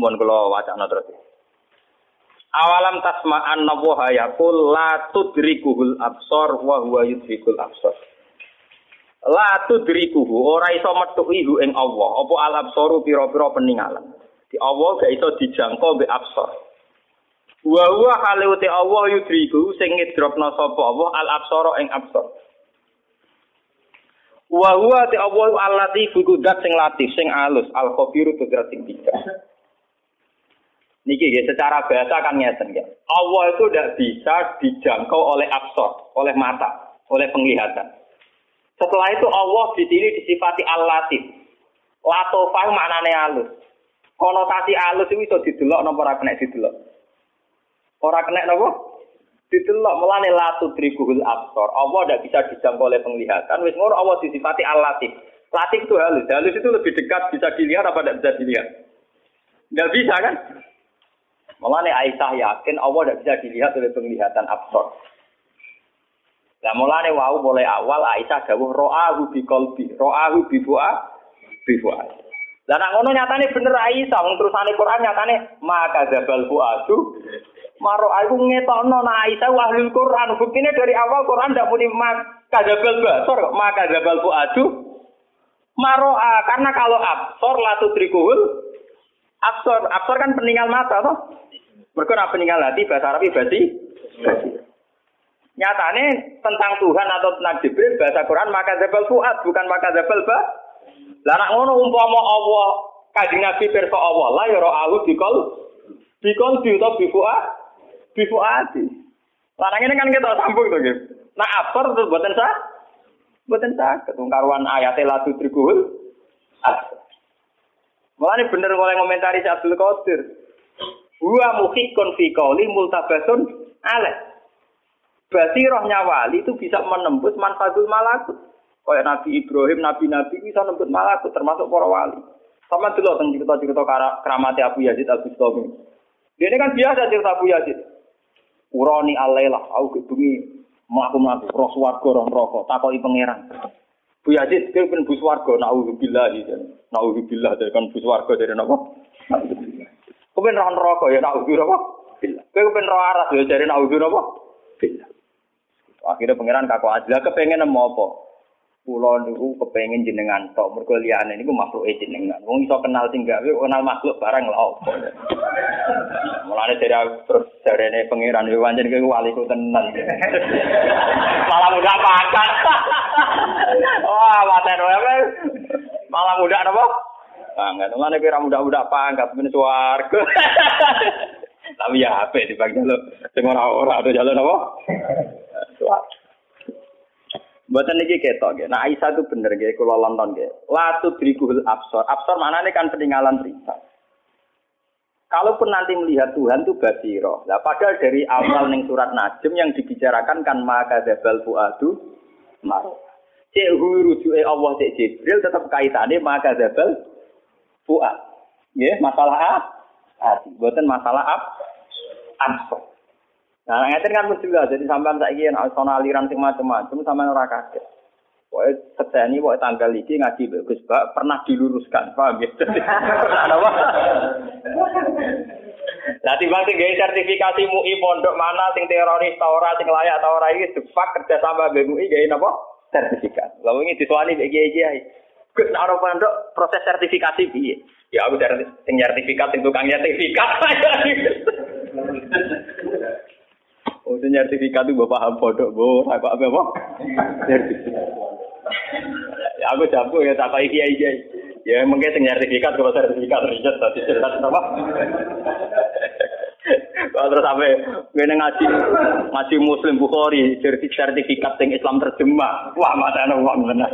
Mohon kula wacana terus. Awalam tasma'an nawaha yakul la tudrikuhul absor wa huwa yudrikul absor. La tudrikuhu ora iso metuki hu ing Allah. Apa al absoru pira-pira peninggalan. Di Allah gak iso dijangkau be absor. Wa huwa hale uti Allah yudriku sing ngidropna sapa Allah al absara ing absor. Wa huwa ti Allah allati fukudat sing latif sing alus al khabiru tudrat sing bijak. Niki ya, secara bahasa kan ngeten ya. Allah itu tidak bisa dijangkau oleh absor, oleh mata, oleh penglihatan. Setelah itu Allah di sini disifati al-latif. Latofah maknane halus. Konotasi halus itu bisa didelok napa ora kena didelok. Ora kena napa? Didelok mulane latu trikuhul absor. Allah tidak bisa dijangkau oleh penglihatan. Wis ngono Allah disifati al-latif. Latif itu halus. Halus itu lebih dekat bisa dilihat apa tidak bisa dilihat? Tidak bisa kan? Mulane Aisyah yakin Allah tidak bisa dilihat oleh penglihatan absor. Nah mulane wau mulai awal Aisyah dawuh ro'ahu bi qalbi, ro'ahu bi fu'a bi fu'a. Lah nak ngono nyatane bener Aisyah wong terusane Quran nyatane maka zabal fu'atu Maro aku ngetokno na Aisyah wahlul Quran. Buktine dari awal Quran ndak muni maka zabal basor maka zabal fu'atu Maro'a karena kalau absor latu trikuhul absor absor kan peninggal mata toh mereka nak peninggal hati bahasa Arab berarti Nyatane tentang Tuhan atau tentang Jibril bahasa Quran maka zabal fuad bukan maka zabal ba. Lah nak ngono umpama Allah kanjeng Nabi pirsa Allah la ya ra'ahu bikol bikol bi utawa bi fuad bi fuadi. Lah ini kan kita sambung to nggih. Nah after terus boten sah. Boten sah ketungkaruan ayat la tudrikul. Mulane bener oleh komentari Abdul Qadir. Wa muhikun fi qauli multabasun ale. Berarti rohnya wali itu bisa menembus manfatul malakut. Kayak Nabi Ibrahim, Nabi-Nabi bisa menembus malakut termasuk para wali. Sama dulu tentang cerita-cerita keramatnya Abu Yazid Al Bustami. Dia ini kan biasa cerita Abu Yazid. uroni alailah aku kebumi melaku melaku roh swarga roh neraka takoki pangeran. Bu yazid kau pun bu swarga? Naudzubillahi dan naudzubillah dari kan bu swarga dari napa? Kau pun roh neraka ya naudzubillah nopo kau pun roh aras ya dari naudzubillah nopo akhirnya pangeran kaku aja kepengen nemu apa? Kula niku kepengen jenengan tok. Mergo liyane niku makhluk e jenengan. Wong iso kenal sing tinggal kenal makhluk barang lho apa. Mulane dari aku terus jarene pangeran yo pancen kowe waliku tenan. Malah muda pangkat. Wah, maten wae. Malah muda napa? Pangkat. Mulane kowe ra muda-muda pangkat men swarga. Tapi ya HP di bagian lo. Sing ora-ora ada jalan apa? Swarga. Buatan ini ketok, ya. Nah Aisyah itu bener, ya. Kalau nonton, ya. Latu berikuhul absor. Absor mana ini kan peninggalan cerita. Kalaupun nanti melihat Tuhan itu basiro. Nah, padahal dari awal neng surat Najm yang dibicarakan kan maka dabal fuadu mar. Cek rujuke Allah cek Jibril tetap kaitannya maka dabal fuad. Ya, masalah apa? Buatan masalah apa? Absor. Nah, ngeten kan mesti jadi sampean saiki nek ana aliran sing macam-macam sampean ora kaget. Pokoke seteni pokoke tanggal iki ngaji bagus, Pak, pernah diluruskan, paham ya? Apa? Lah timbang sing gawe sertifikasi MUI pondok mana sing teroris ta ora sing layak ta ora iki kerja sama mbek MUI gawe napa? Sertifikat. Lah wingi dituani mbek kiai-kiai. Gus nek ora pondok proses sertifikasi piye? Ya aku dari sing sertifikat sing tukang sertifikat. Oh, sertifikat itu bapak paham bodoh, bu, apa apa apa? Sertifikat. Aku jago ya tak kayak kiai kiai. Ya mungkin sing sertifikat kalau sertifikat riset tadi jelas apa? Kalau terus sampai gue ngaji ngaji Muslim Bukhari sertifikat sing Islam terjemah, wah mata uang benar.